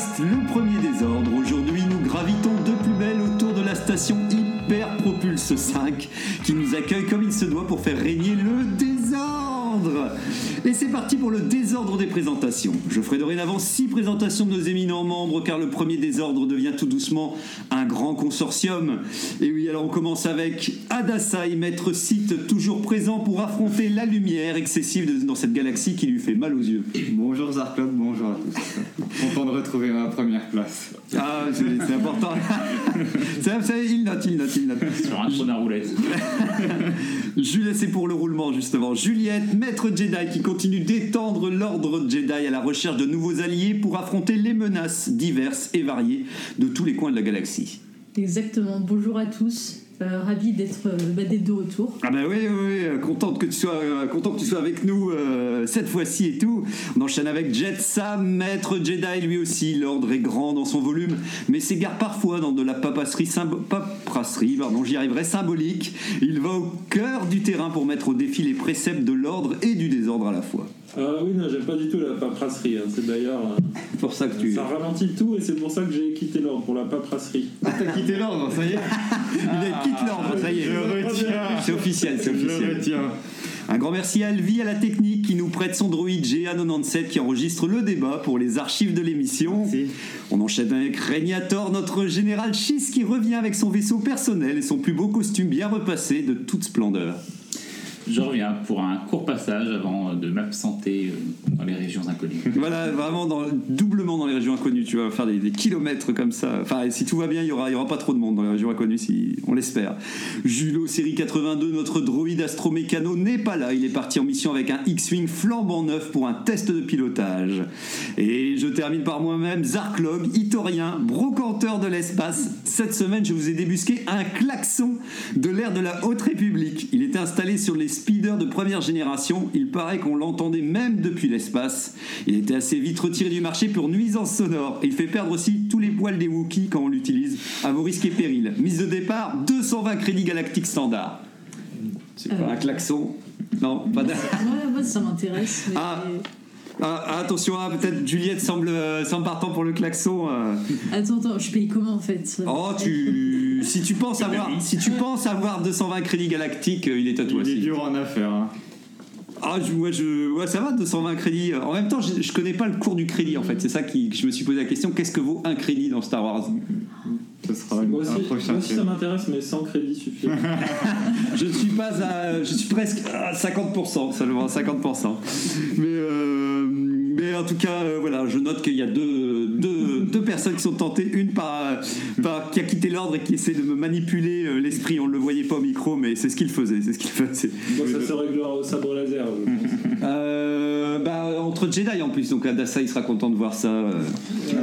Le Premier Désordre. Aujourd'hui, nous gravitons de plus belle autour de la station Hyper Propulse 5 qui nous accueille comme il se doit pour faire régner le désordre. Et c'est parti pour le désordre des présentations. Je ferai dorénavant six présentations de nos éminents membres car le premier désordre devient tout doucement un grand consortium. Et oui, alors on commence avec Adasai, maître site toujours présent pour affronter la lumière excessive dans cette galaxie qui lui fait mal aux yeux. Bonjour Zarklop, bonjour à tous. Content de retrouver ma première place. Ah, c'est c'est important. ça, ça, il note, il note, il note. Sur un trône à roulette. Juliette, c'est pour le roulement justement. Juliette, maître Jedi qui continue d'étendre l'ordre Jedi à la recherche de nouveaux alliés pour affronter les menaces diverses et variées de tous les coins de la galaxie. Exactement. Bonjour à tous. Euh, ravi d'être euh, bah, de retour. Ah bah oui, oui, oui, euh, que tu sois, content que tu sois avec nous cette fois-ci et tout. On enchaîne avec Jet Sam, maître Jedi, lui aussi. L'ordre est grand dans son volume, mais s'égare parfois dans de la papasserie, paperasserie, pardon, j'y arriverai, symbolique. Il va au cœur du terrain pour mettre au défi les préceptes de l'ordre et du désordre à la fois. Ah oui, non, j'aime pas du tout la paperasserie. hein. C'est d'ailleurs. euh, C'est pour ça que tu... Ça ralentit tout et c'est pour ça que j'ai quitté l'ordre pour la paperasserie. Ah, t'as quitté l'ordre, ça y est Il quitte l'ordre, ça y est. Je retiens. C'est officiel, c'est Je officiel. retiens. Un grand merci à Alvi à la technique qui nous prête son droïde GA97 qui enregistre le débat pour les archives de l'émission. On enchaîne avec Régnator, notre général Schiss qui revient avec son vaisseau personnel et son plus beau costume bien repassé de toute splendeur. Je reviens pour un court passage avant de m'absenter euh, dans les régions inconnues. Voilà, vraiment doublement dans les régions inconnues. Tu vas faire des, kilomètres comme ça. Enfin, si tout va bien, il y aura, y aura pas trop de monde dans les régions inconnues, si on l'espère. Julo, série 82, notre droïde astromécano n'est pas là. Il est parti en mission avec un X-Wing flambant neuf pour un test de pilotage. Et je termine par moi-même, Zarklog, Itorien, brocanteur de l'espace. Cette semaine, je vous ai débusqué un klaxon de l'ère de la Haute République. Il était installé sur les speeders de première génération. Il paraît qu'on l'entendait même depuis l'espace. Il était assez vite retiré du marché pour nuisance sonore. Il fait perdre aussi tous les poils des Wookiees quand on l'utilise, à vos risques et périls. Mise de départ, 220 crédits galactiques standard. C'est pas Euh. un klaxon? Non, pas d'un. Ouais, moi, ça m'intéresse. mais- Ah. Ah, attention, ah, peut-être Juliette semble, euh, semble partant pour le klaxon. euh. Attends, attends, je paye comment en fait Oh, tu, si tu penses avoir, si tu penses avoir 220 crédits galactiques, euh, il est à toi. Il est dur en affaires. hein. Ah, je, ouais, je, ouais, ça va, 220 crédits. En même temps, je, je connais pas le cours du crédit en fait. C'est ça qui, que je me suis posé la question. Qu'est-ce que vaut un crédit dans Star Wars? Ce sera Moi aussi, un moi prochain aussi, ça m'intéresse, mais sans crédit suffit. Je ne suis pas à, je suis presque à 50% seulement, 50%. Mais, euh, mais en tout cas, euh, voilà, je note qu'il y a deux, deux, deux personnes qui sont tentées, une par, par- qui a quitté l'ordre et qui essaie de me manipuler euh, l'esprit. On ne le voyait pas au micro, mais c'est ce qu'il faisait, c'est ce qu'il faisait. Ça se réglera au sabre laser. je pense. Euh, bah, entre Jedi en plus, donc Adassa il sera content de voir ça. euh.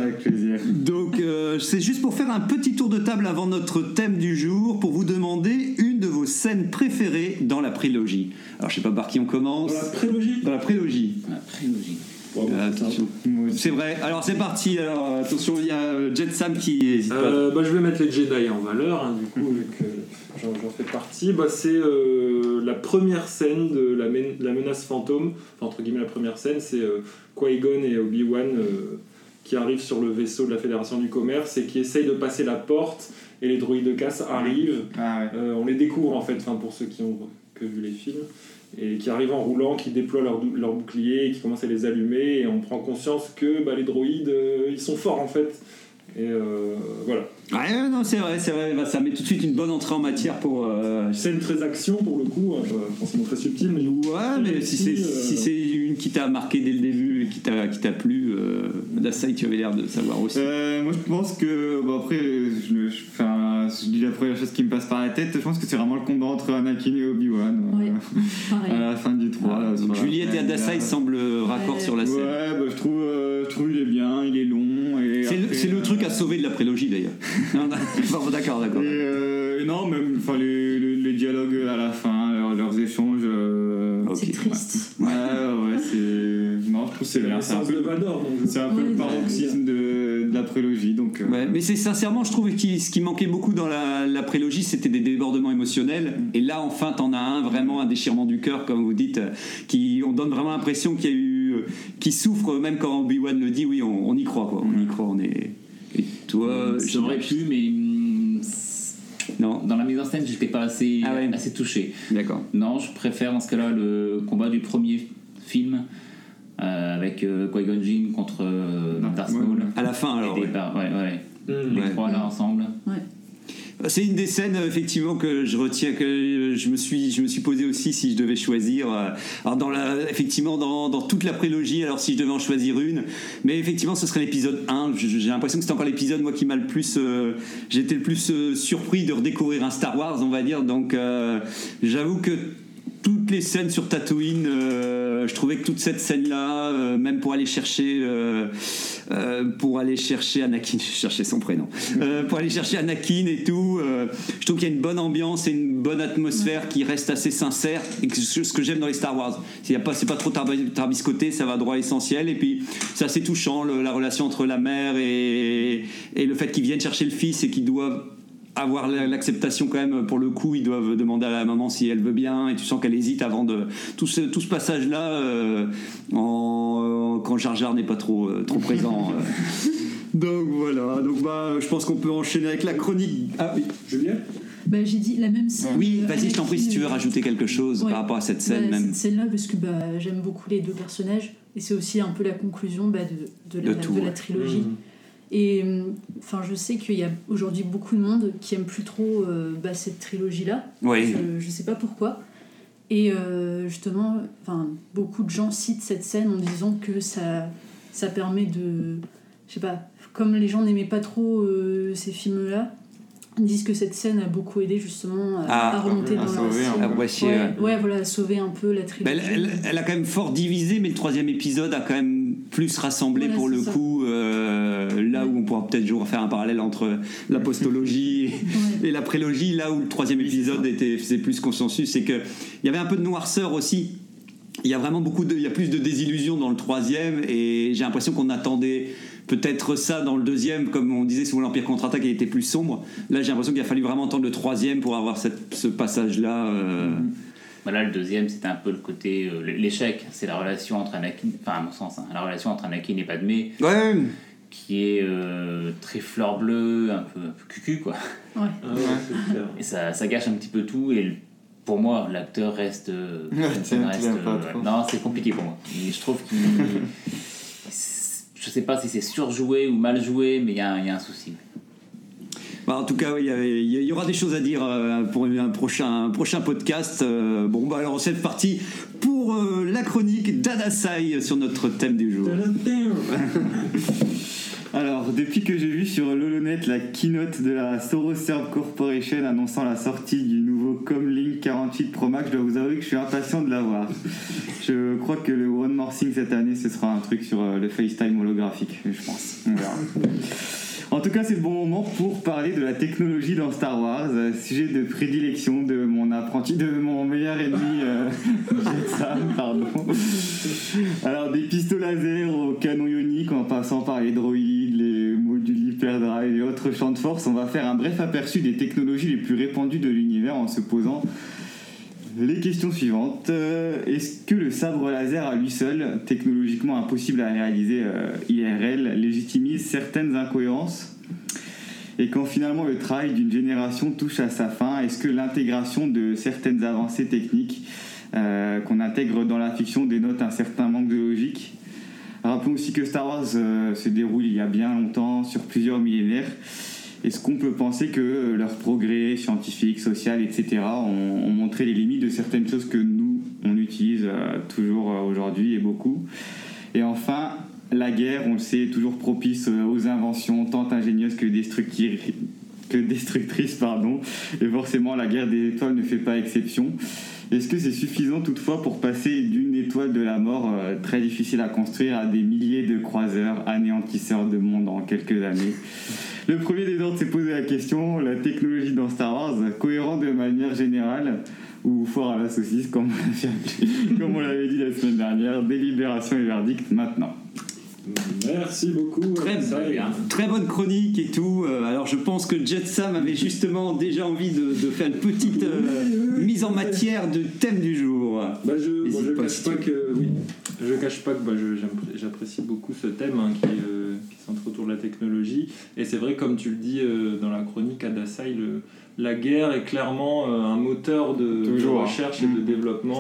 Avec plaisir. Donc euh, c'est juste pour faire un petit tour de table avant notre thème du jour, pour vous demander une de vos scènes préférées dans la prélogie. Alors je sais pas par qui on commence. Dans la prélogie? Dans la prélogie. La prélogie. Euh. C'est vrai. Alors c'est parti. Alors attention, il y a euh, Jet Sam qui hésite pas. Euh, bah, je vais mettre les Jedi en valeur, hein, du coup, vu que j'en fais partie. Bah, c'est euh, la première scène de la, men- la menace fantôme, enfin, entre guillemets la première scène, c'est euh, Qui-Gon et Obi-Wan euh, qui arrivent sur le vaisseau de la Fédération du Commerce et qui essayent de passer la porte, et les droïdes de casse arrivent. Ah ouais. Euh, on les découvre en fait, enfin, pour ceux qui ont que vu les films, et qui arrivent en roulant, qui déploient leur, dou- leur bouclier, et qui commencent à les allumer, et on prend conscience que bah, les droïdes, euh, ils sont forts en fait. Et euh, voilà. Ouais, ouais, non, c'est vrai, c'est vrai. Bah, ça met tout de suite une bonne entrée en matière pour. euh, Scène très action pour le coup, hein, forcément très subtil, mais Ouais, mais si c'est euh, si c'est une qui t'a marqué dès le début et qui t'a qui t'a plu, euh, tu avais l'air de savoir aussi. Euh, moi je pense que bon après je, je, enfin, je dis la première chose qui me passe par la tête je pense que c'est vraiment le combat entre Anakin et Obi-Wan euh, Ouais, pareil. à la fin du 3 Ah, là, Juliette et ils semblent raccord sur la scène. ouais bah, je trouve euh, je trouve il est bien il est long et C'est le- après, C'est le truc à sauver de la prélogie d'ailleurs. Non, non, bon, d'accord, d'accord. Et, euh, non, même enfin, les, les- les dialogues à la fin, leurs, leurs échanges. euh, Ok, C'est triste. Ouais, ouais, c'est. Non, je trouve que c'est bien. C'est un de peu, Vador. donc c'est un peu Ouais, le paroxysme de, de la prélogie. Donc, euh, Ouais, mais c'est sincèrement, je trouve que ce qui manquait beaucoup dans la, la prélogie, c'était des débordements émotionnels. Et là, enfin, t'en as un, vraiment un déchirement du cœur, comme vous dites, qui on donne vraiment l'impression qu'il y a eu, euh, qui souffre, même quand Obi-Wan le dit, oui, on, on y croit, quoi. On toi, Ça aurait pu, mais hum, Non, dans la mise en scène, j'étais pas assez, Ah ouais. assez touché. d'accord. Non, je préfère dans ce cas-là le combat du premier film euh, avec euh, Qui-Gon Jinn contre euh, Darth Maul. ouais. À la fin, alors. Ouais. par- ouais, ouais. Hmm. Les Ouais. trois là ensemble. C'est une des scènes euh, effectivement que je retiens que euh, je me suis je me suis posé aussi si je devais choisir euh, alors dans la effectivement dans, dans toute la prélogie alors si je devais en choisir une. Mais effectivement ce serait l'épisode 1 Je- j'ai l'impression que c'est encore l'épisode moi qui m'a le plus euh, été le plus surpris de redécouvrir un Star Wars on va dire. Donc j'avoue que toutes les scènes sur Tatooine, je trouvais que toute cette scène-là, même pour aller chercher, euh, euh, pour aller chercher Anakin, je cherchais son prénom, Euh, pour aller chercher Anakin et tout, euh, je trouve qu'il y a une bonne ambiance et une bonne atmosphère qui reste assez sincère. Et que ce que j'aime dans les Star Wars, c'est pas, pas trop tarbi- tarbiscoté, ça va droit à l'essentiel. Et puis c'est assez touchant le- la relation entre la mère et, et le fait qu'ils viennent chercher le fils et qu'ils doivent avoir la- l'acceptation quand même pour le coup ils doivent demander à la maman si elle veut bien et tu sens qu'elle hésite avant de tout ce, tout ce passage là quand Jar Jar n'est pas trop euh, trop présent euh. donc voilà donc bah je pense qu'on peut enchaîner avec la chronique ah oui Julien? Bah, j'ai dit la même scène. oui euh, vas-y je t'en prie si tu veux rajouter quelque chose Ouais. par rapport à cette bah, scène même Cette scène-là, parce que bah, j'aime beaucoup les deux personnages. Et c'est aussi un peu la conclusion bah, de, de, la, De tout, de la ouais. trilogie. Mhm. Et hum, enfin, je sais qu'il y a aujourd'hui beaucoup de monde qui aime plus trop euh, bah, cette trilogie-là. oui Je, je sais pas pourquoi. Et euh, justement, enfin, beaucoup de gens citent cette scène en disant que ça, ça permet de. Je sais pas, comme les gens n'aimaient pas trop euh, ces films-là, ils disent que cette scène a beaucoup aidé justement à, Ah, à remonter à dans. Ah, ouais, Ouais, voilà, à sauver un peu la Bah, trilogie. elle, elle- elle a quand même fort divisé, mais le troisième épisode a quand même plus rassemblé Voilà, pour le ça. coup. euh, là où on pourra peut-être faire un parallèle entre l'apostologie Ouais. et la prélogie, là où le troisième épisode était, faisait plus consensus, c'est qu'il y avait un peu de noirceur aussi. Il y a vraiment beaucoup de, il y a plus de désillusion dans le troisième, et j'ai l'impression qu'on attendait peut-être ça dans le deuxième, comme on disait souvent l'Empire contre-attaque, il était plus sombre. Là, j'ai l'impression qu'il a fallu vraiment attendre le troisième pour avoir cette- ce passage-là. euh, Voilà, le deuxième, c'était un peu le côté. euh, l'échec, c'est la relation entre Anakin. Enfin, à mon sens, hein, la relation entre Anakin et Padmé, Ouais, qui est euh, très fleur bleue, un peu, un peu cucu, quoi. Ouais. Ah ouais. Et ça, ça gâche un petit peu tout. Et le- pour moi, l'acteur reste. euh, Ouais, reste, euh, non, c'est compliqué pour moi. Et je trouve qu'il. je sais pas si c'est surjoué ou mal joué, mais il y, a un- il y a un souci. Bah, en tout cas, il y, aura des choses à dire euh, pour un prochain, un prochain podcast. Euh, bon, bah alors c'est parti pour euh, la chronique d'Adasai sur notre thème du jour. Alors, depuis que j'ai vu sur l'Holonet la keynote de la Soros Serve Corporation annonçant la sortie du nouveau Comlink 48 Pro Max, je dois vous avouer que je suis impatient de l'avoir. Je crois que le One More Thing cette année, ce sera un truc sur le FaceTime holographique, je pense. On verra. En tout cas, c'est le bon moment pour parler de la technologie dans Star Wars, euh, sujet de prédilection de mon apprenti, de mon meilleur ennemi, euh, Jetson, pardon. Alors, des pistolets laser au canon ionique, en passant par les droïdes, les modules hyperdrive et autres champs de force, on va faire un bref aperçu des technologies les plus répandues de l'univers en se posant les questions suivantes. Euh, Est-ce que le sabre laser à lui seul, technologiquement impossible à réaliser euh, IRL, légitimise certaines incohérences? Et quand finalement le travail d'une génération touche à sa fin, est-ce que l'intégration de certaines avancées techniques euh, qu'on intègre dans la fiction dénote un certain manque de logique? Rappelons aussi que Star Wars se déroule il y a bien longtemps, sur plusieurs millénaires. Est-ce qu'on peut penser que euh, leur progrès scientifique, social, etc. ont, ont montré les limites de certaines choses que nous, on utilise euh, toujours euh, aujourd'hui et beaucoup? Et enfin, la guerre, on le sait, est toujours propice aux inventions tant ingénieuses que destructrices. Pardon. Et forcément, la guerre des étoiles ne fait pas exception. Est-ce que c'est suffisant toutefois pour passer d'une l'étoile de la mort, très difficile à construire, à des milliers de croiseurs, anéantisseurs de monde en quelques années? Le premier des ordres s'est posé la question la technologie dans Star Wars, cohérent de manière générale ou fort à la saucisse, comme on l'avait dit la semaine dernière, délibération et verdict maintenant. Merci beaucoup. Très, bien. très bonne chronique et tout. Euh, alors je pense que Jet Sam avait justement déjà envie de, de faire une petite euh, mise en matière de thème du jour. Bah, je bon, pas, cache si tu pas que oui, je cache pas que bah, j'apprécie beaucoup ce thème hein, qui, euh, qui centre autour de la technologie et c'est vrai comme tu le dis euh, dans la chronique à Dassaï, le- la guerre est clairement euh, un moteur de, hein. recherche et de Mm. développement.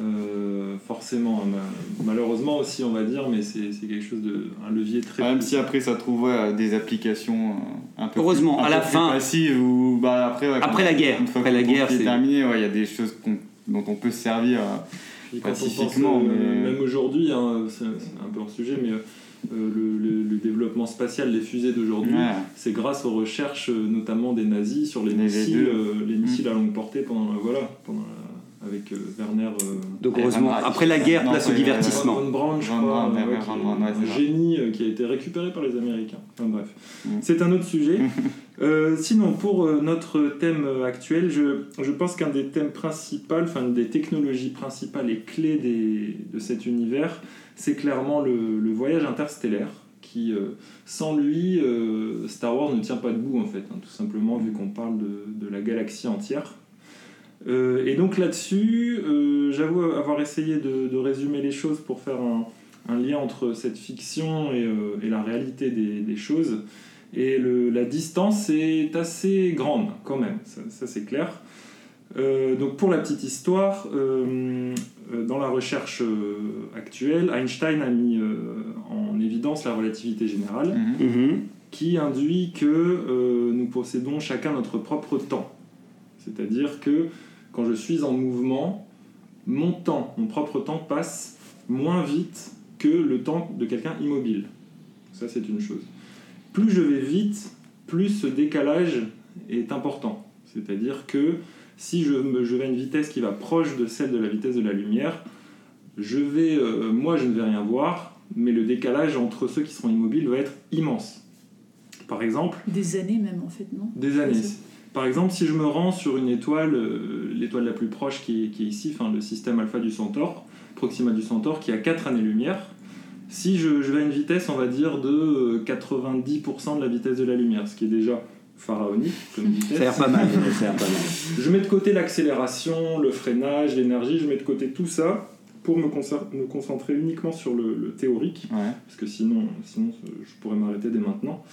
Euh, forcément hein, ma- malheureusement aussi on va dire mais c'est quelque chose de un levier très Même si après ça trouve ouais, des applications euh, un peu Heureusement, plus, un à la plus fin- passives ou bah après ouais, Après la guerre, une fois après la guerre, c'est- terminé ouais, il y a des choses dont on peut se servir euh, pense, Pacifiquement, euh, mais- même aujourd'hui, hein, c'est un peu hors sujet, mais euh, le, le- le développement spatial des fusées d'aujourd'hui, ouais. c'est grâce aux recherches euh, notamment des nazis sur les Les missiles, V2. euh, les missiles à longue portée pendant, euh, voilà, pendant la- avec euh, Werner. euh, Donc heureusement, après la guerre, place au c'est- divertissement. Von Braun, je crois, euh, génie euh, qui a été récupéré par les Américains. Enfin bref, Mm. c'est un autre sujet. Euh, sinon, pour euh, notre thème euh, actuel, je, je pense qu'un des thèmes principaux, enfin une des technologies principales et clés des- de cet univers, c'est clairement le, le voyage interstellaire. Qui, euh, sans lui, euh, Star Wars ne tient pas debout en fait, hein, tout simplement vu qu'on parle de, de la galaxie entière. Euh, et donc là-dessus, euh, j'avoue avoir essayé de, de résumer les choses pour faire un, un lien entre cette fiction et, euh, et la réalité des, des choses. Et le- la distance est assez grande quand même, ça, ça, c'est clair. Euh, donc pour la petite histoire, dans la recherche euh, actuelle, Einstein a mis euh, en évidence la relativité générale Mhm. Mhm. qui induit que euh, nous possédons chacun notre propre temps. C'est-à-dire que quand je suis en mouvement, mon temps, mon propre temps passe moins vite que le temps de quelqu'un immobile. Ça, c'est une chose. Plus je vais vite, plus ce décalage est important. C'est-à-dire que si je, me- je vais à une vitesse qui va proche de celle de la vitesse de la lumière, je vais, euh, moi, je ne vais rien voir, mais le décalage entre ceux qui seront immobiles va être immense. Par exemple, Des années même, en fait, non? des années. Par exemple, si je me rends sur une étoile, euh, l'étoile la plus proche qui est, qui est ici, enfin, le système alpha du Centaure, Proxima du Centaure, qui a 4 années-lumière, si je, je vais à une vitesse, on va dire, de euh, 90% de la vitesse de la lumière, ce qui est déjà pharaonique comme vitesse. Ça a l'air pas mal. ça a l'air pas mal. Je mets de côté l'accélération, le freinage, l'énergie, je mets de côté tout ça pour me, concentrer uniquement sur le, le théorique Ouais. parce que sinon, sinon euh, je pourrais m'arrêter dès maintenant.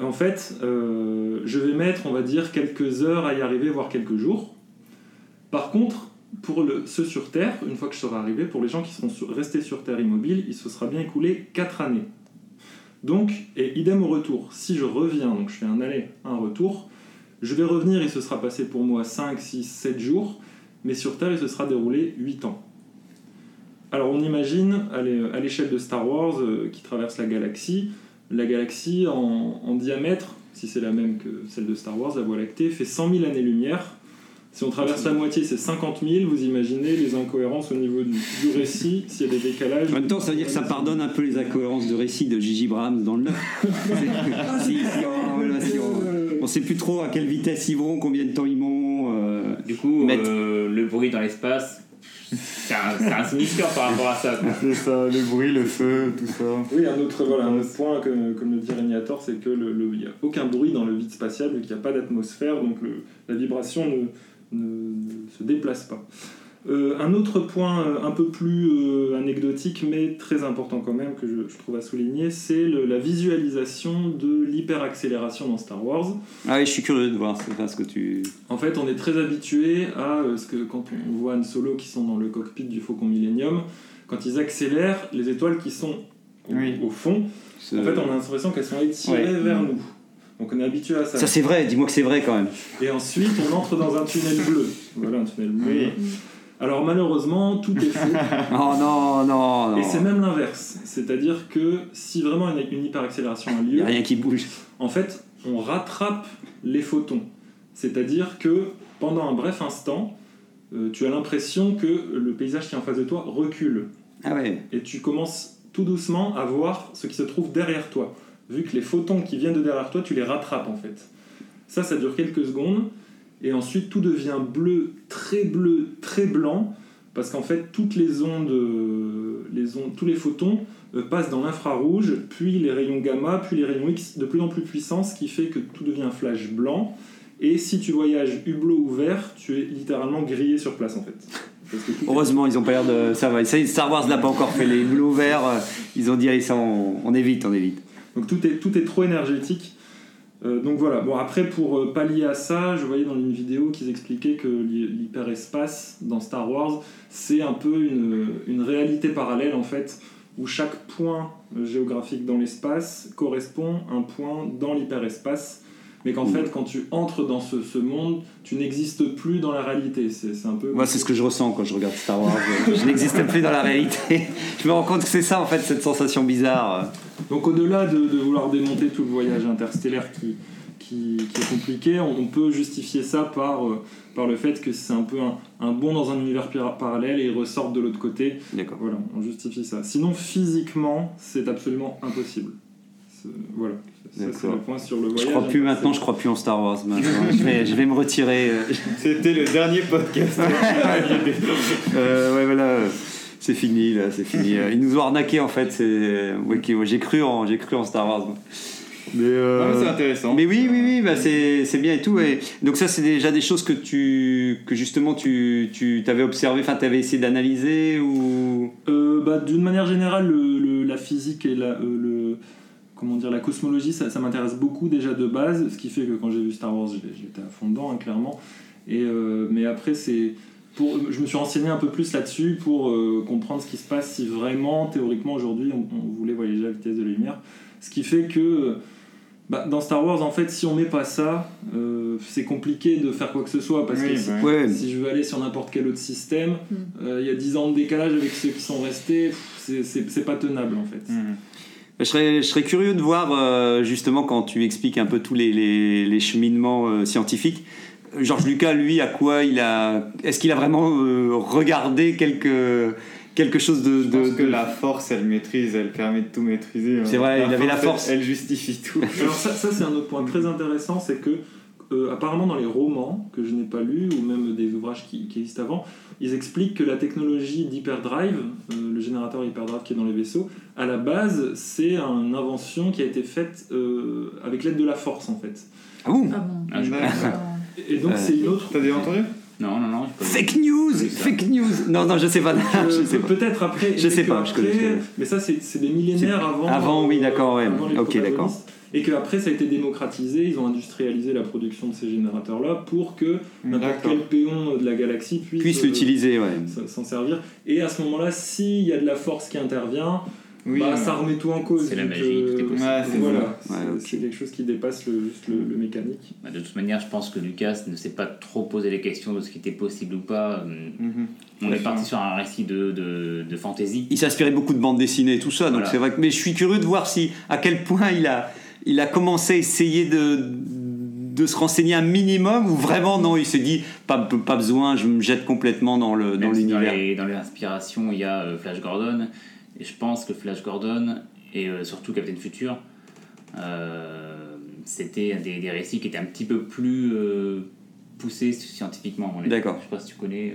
En fait, euh, je vais mettre, on va dire, quelques heures à y arriver, voire quelques jours. Par contre, pour ceux sur Terre, une fois que je serai arrivé, pour les gens qui seront restés sur Terre immobiles, il se sera bien écoulé 4 années. Donc, et idem au retour. Si je reviens, donc je fais un aller, un retour, je vais revenir, il se sera passé pour moi 5, 6, 7 jours, mais sur Terre, il se sera déroulé 8 ans. Alors on imagine, à l'échelle de Star Wars, euh, qui traverse la galaxie, la galaxie en, en diamètre, si c'est la même que celle de Star Wars, la Voie lactée, fait 100 000 années-lumière. Si on traverse la moitié, c'est 50 000. Vous imaginez les incohérences au niveau du, du récit, s'il y a des décalages. En même temps, ça veut dire que ça pardonne un peu les incohérences de récit de Gigi Brahms dans le 9. si, si on, on sait plus trop à quelle vitesse ils vont, combien de temps ils vont. euh, Du coup, Mettre- euh, le bruit dans l'espace, c'est un, un par rapport à ça. C'est ça, le bruit, le feu, tout ça. Oui, un autre, voilà, un autre point, comme, comme le dit Régnator, c'est que le, le- il n'y a aucun bruit dans le vide spatial, vu qu'il n'y a pas d'atmosphère, donc le- la vibration ne, ne- ne se déplace pas. Euh, un autre point euh, un peu plus euh, anecdotique, mais très important quand même, que je, je trouve à souligner, c'est la visualisation de l'hyperaccélération dans Star Wars. Ah oui, je suis curieux de voir ce, que tu. En fait, on est très habitué à ce que quand on voit Han Solo qui sont dans le cockpit du Faucon Millennium, quand ils accélèrent, les étoiles qui sont au, Oui. au fond, ce- en fait, on a l'impression qu'elles sont étirées Ouais. vers nous. Donc on est habitué à ça. Ça, c'est vrai, dis-moi que c'est vrai quand même. Et ensuite, on entre dans un tunnel bleu. Voilà, un tunnel bleu. Oui. Alors malheureusement, tout est faux. Oh non, non, non. Et c'est même l'inverse. C'est-à-dire que si vraiment une, une hyperaccélération a Il n'y lieu, a rien qui bouge. en fait, on rattrape les photons. C'est-à-dire que pendant un bref instant, euh, tu as l'impression que le paysage qui est en face de toi recule. Ah ouais. Et tu commences tout doucement à voir ce qui se trouve derrière toi. Vu que les photons qui viennent de derrière toi, tu les rattrapes en fait. Ça, ça dure quelques secondes. Et ensuite, tout devient bleu, très bleu, très blanc. Parce qu'en fait, toutes les ondes, euh, les ondes tous les photons euh, passent dans l'infrarouge, puis les rayons gamma, puis les rayons X de plus en plus puissants, ce qui fait que tout devient un flash blanc. Et si tu voyages hublot ou vert, tu es littéralement grillé sur place en fait. Heureusement, ils ont pas l'air de. Ça va. Star Wars l'a pas encore fait. Les bleus verts, euh, ils ont dit allez, ça, on, on évite, on évite. Donc tout est, tout est trop énergétique. Euh, donc voilà, bon après pour euh, pallier à ça, je voyais dans une vidéo qu'ils expliquaient que l'hy- l'hyperespace dans Star Wars, c'est un peu une, une réalité parallèle en fait, où chaque point euh, géographique dans l'espace correspond à un point dans l'hyperespace, mais qu'en fait quand tu entres dans ce, ce monde, tu n'existes plus dans la réalité. C'est un peu... Moi, c'est ce que je ressens quand je regarde Star Wars. Je, n'existe plus dans la réalité. Je me rends compte que c'est ça, en fait, cette sensation bizarre. Donc au-delà de, de vouloir démonter tout le voyage interstellaire qui, qui, qui est compliqué, on, on peut justifier ça par, euh, par le fait que c'est un peu un, un bond dans un univers parallèle et ils ressortent de l'autre côté. D'accord. Voilà, on justifie ça. Sinon, physiquement, c'est absolument impossible. Voilà, ça c'est le point sur le voyage. Je crois plus maintenant, je crois plus en Star Wars. Maintenant. Je, vais, je vais me retirer. euh, C'était le dernier podcast. Euh, ouais, voilà. C'est fini, là, c'est fini. Ils nous ont arnaqué, en fait. c'est- Ouais, ok, ouais, j'ai cru, en- j'ai cru en Star Wars. Mais, euh, Non, mais c'est intéressant. Mais oui, oui, oui, bah c'est c'est bien et tout. Et donc ça, c'est déjà des choses que tu que justement tu tu t'avais observé, enfin t'avais essayé d'analyser ou? Euh, bah, D'une manière générale, le- le- la physique et la, euh, le, comment dire, la cosmologie, ça, ça m'intéresse beaucoup déjà de base, ce qui fait que quand j'ai vu Star Wars, j'ai- j'étais à fond dedans, hein, clairement. Et, euh, mais après, c'est pour, je me suis renseigné un peu plus là-dessus pour euh, comprendre ce qui se passe si vraiment, théoriquement, aujourd'hui, on, on voulait voyager à la vitesse de la lumière. Ce qui fait que bah, dans Star Wars, en fait, si on met pas ça, euh, c'est compliqué de faire quoi que ce soit parce Oui, que si, bah ouais. si je veux aller sur n'importe quel autre système, Mm. euh, il y a 10 ans de décalage avec ceux qui sont restés, pff, c'est- c'est c'est pas tenable en fait. Mhm. Je serais, je serais curieux de voir euh, justement quand tu expliques un peu tous les, les, les cheminements euh, scientifiques. Georges Lucas, lui, à quoi il a. Est-ce qu'il a vraiment euh, regardé quelque, quelque chose de. Je de- pense que la force, elle maîtrise, elle permet de tout maîtriser. C'est vrai, il avait la force. Elle, elle justifie tout. Alors ça, ça, c'est un autre point très intéressant, c'est que euh, apparemment dans les romans que je n'ai pas lus ou même des ouvrages qui, qui existent avant, ils expliquent que la technologie d'hyperdrive, euh, le générateur hyperdrive qui est dans les vaisseaux, à la base c'est une invention qui a été faite euh, avec l'aide de la force en fait. Ah bon? Ah bon Ah, je-. Et donc c'est une autre. T'as déjà entendu? Non, non, non. Fake news. Fake news Non, non, je sais pas. je sais pas. Peut-être après. Je sais pas, je après- connais, je connais. Mais ça, c'est des millénaires avant. avant, oui, d'accord, ouais. Ok, d'accord. Et qu'après, ça a été démocratisé, ils ont industrialisé la production de ces générateurs-là pour que n'importe quel péon de la galaxie puisse, Puisse euh, ouais. s'en servir. Et à ce moment-là, s'il y a de la force qui intervient, Oui. bah, ça remet tout en cause. C'est la magie, que- tout est possible. Ouais, c'est voilà, Ouais, quelque chose qui dépasse le, juste le, le mécanique. Bah, de toute manière, je pense que Lucas ne s'est pas trop posé les questions de ce qui était possible ou pas. Hum, Mhm. On est sûr. parti sur un récit de, de, de fantasy. Il s'inspirait beaucoup de bandes dessinées et tout ça, donc Voilà. c'est vrai que. Mais je suis curieux de voir si à quel point il a, il a commencé à essayer de, de se renseigner un minimum ou vraiment non, il s'est dit pas, pas besoin, je me jette complètement dans le dans si dans l'univers. les, dans les inspirations, il y a euh, Flash Gordon. Et je pense que Flash Gordon et euh, surtout Captain Future, euh, c'était des, des récits qui étaient un petit peu plus euh, poussés scientifiquement. D'accord. Je sais pas si tu connais.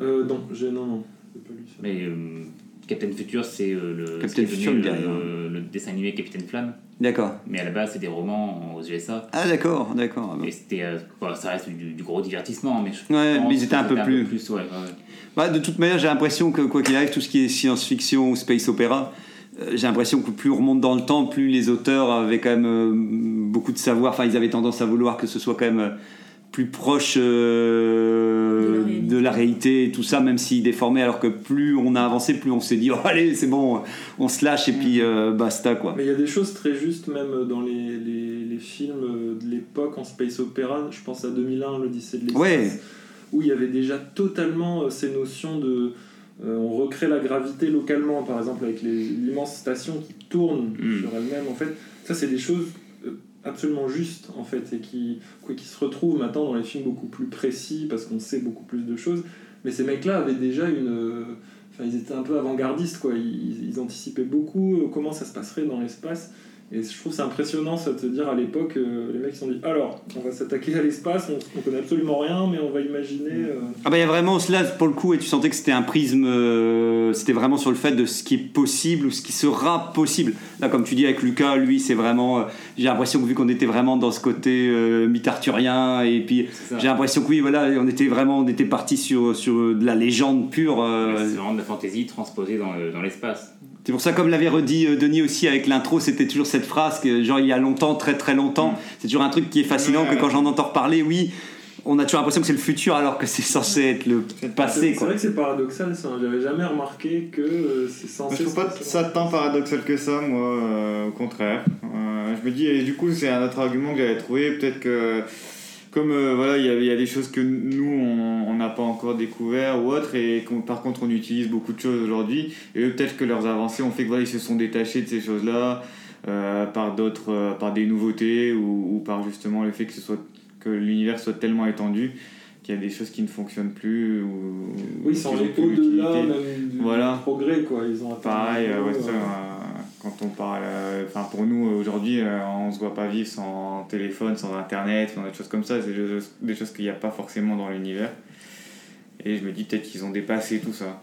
euh, Euh, non, j'ai- non, non, pas lu ça. mais euh, Captain Future, c'est euh, le, Captain ce Future, le, le dessin animé Capitaine Flamme. D'accord. Mais à la base, c'est des romans aux USA. Ah d'accord, d'accord. Et c'était, euh, ça reste du, du gros divertissement, mais je Ouais, pense mais ils étaient un peu plus- ouais, ouais. Bah, de toute manière, j'ai l'impression que quoi qu'il arrive, tout ce qui est science-fiction ou space opéra, euh, j'ai l'impression que plus on remonte dans le temps, plus les auteurs avaient quand même beaucoup de savoir. Enfin, ils avaient tendance à vouloir que ce soit quand même plus proche euh, De la réalité. de la réalité et tout ça, même s'ils déformaient. Alors que plus on a avancé, plus on s'est dit, oh, allez, c'est bon, on se lâche et puis euh, basta quoi. Mais il y a des choses très justes, même dans les, les, les films de l'époque en space opéra. Je pense à 2001, l'Odyssée de l'espace, Ouais. où il y avait déjà totalement euh, ces notions de. euh, on recrée la gravité localement, par exemple, avec l'immense station qui tourne Mm. sur elle-même. En fait, ça, c'est des choses absolument justes, en fait, et qui, qui se retrouvent maintenant dans les films beaucoup plus précis, parce qu'on sait beaucoup plus de choses. Mais ces mecs-là avaient déjà une. euh, Enfin, ils étaient un peu avant-gardistes, quoi. Ils, ils anticipaient beaucoup euh, comment ça se passerait dans l'espace. Et je trouve c'est impressionnant ça de te dire à l'époque, euh, les mecs se sont dit alors, on va s'attaquer à l'espace, on, on connaît absolument rien, mais on va imaginer. euh, Ah bah il y a vraiment cela pour le coup et tu sentais que c'était un prisme, euh, c'était vraiment sur le fait de ce qui est possible ou ce qui sera possible. Là comme tu dis avec Lucas, lui c'est vraiment, euh, j'ai l'impression que vu qu'on était vraiment dans ce côté euh, mythe-arthurien et puis j'ai l'impression que oui voilà on était vraiment on était parti sur sur de la légende pure. euh, C'est vraiment de la fantaisie transposée dans le- dans l'espace. C'est pour ça, comme l'avait redit euh, Denis aussi avec l'intro, c'était toujours cette phrase que, genre, il y a longtemps, très très longtemps. C'est toujours un truc qui est fascinant Ouais. que quand j'en entends reparler, oui, on a toujours l'impression que c'est le futur alors que c'est censé être le passé. C'est vrai que c'est paradoxal, ça. J'avais jamais remarqué que euh, c'est Moi, censé. je trouve pas ça tant paradoxal que ça, moi, euh, au contraire. Euh, je me dis, et du coup, c'est un autre argument que j'avais trouvé. Peut-être que, comme euh, voilà, il y, y a des choses que nous, on n'a pas encore découvert ou autre, et par contre, on utilise beaucoup de choses aujourd'hui. Et eux, peut-être que leurs avancées ont fait que voilà, ils se sont détachés de ces choses-là euh, par d'autres, euh, par des nouveautés ou, ou par justement le fait que ce soit que l'univers soit tellement étendu qu'il y a des choses qui ne fonctionnent plus ou Oui, ils sont au-delà même du Voilà. progrès, quoi. Ils ont atteint Pareil, ouais, niveau, ça, quand on parle, euh, enfin pour nous aujourd'hui, euh, on se voit pas vivre sans téléphone, sans internet, sans des choses comme ça, c'est des choses- des choses qu'il n'y a pas forcément dans l'univers. Et je me dis peut-être qu'ils ont dépassé tout ça.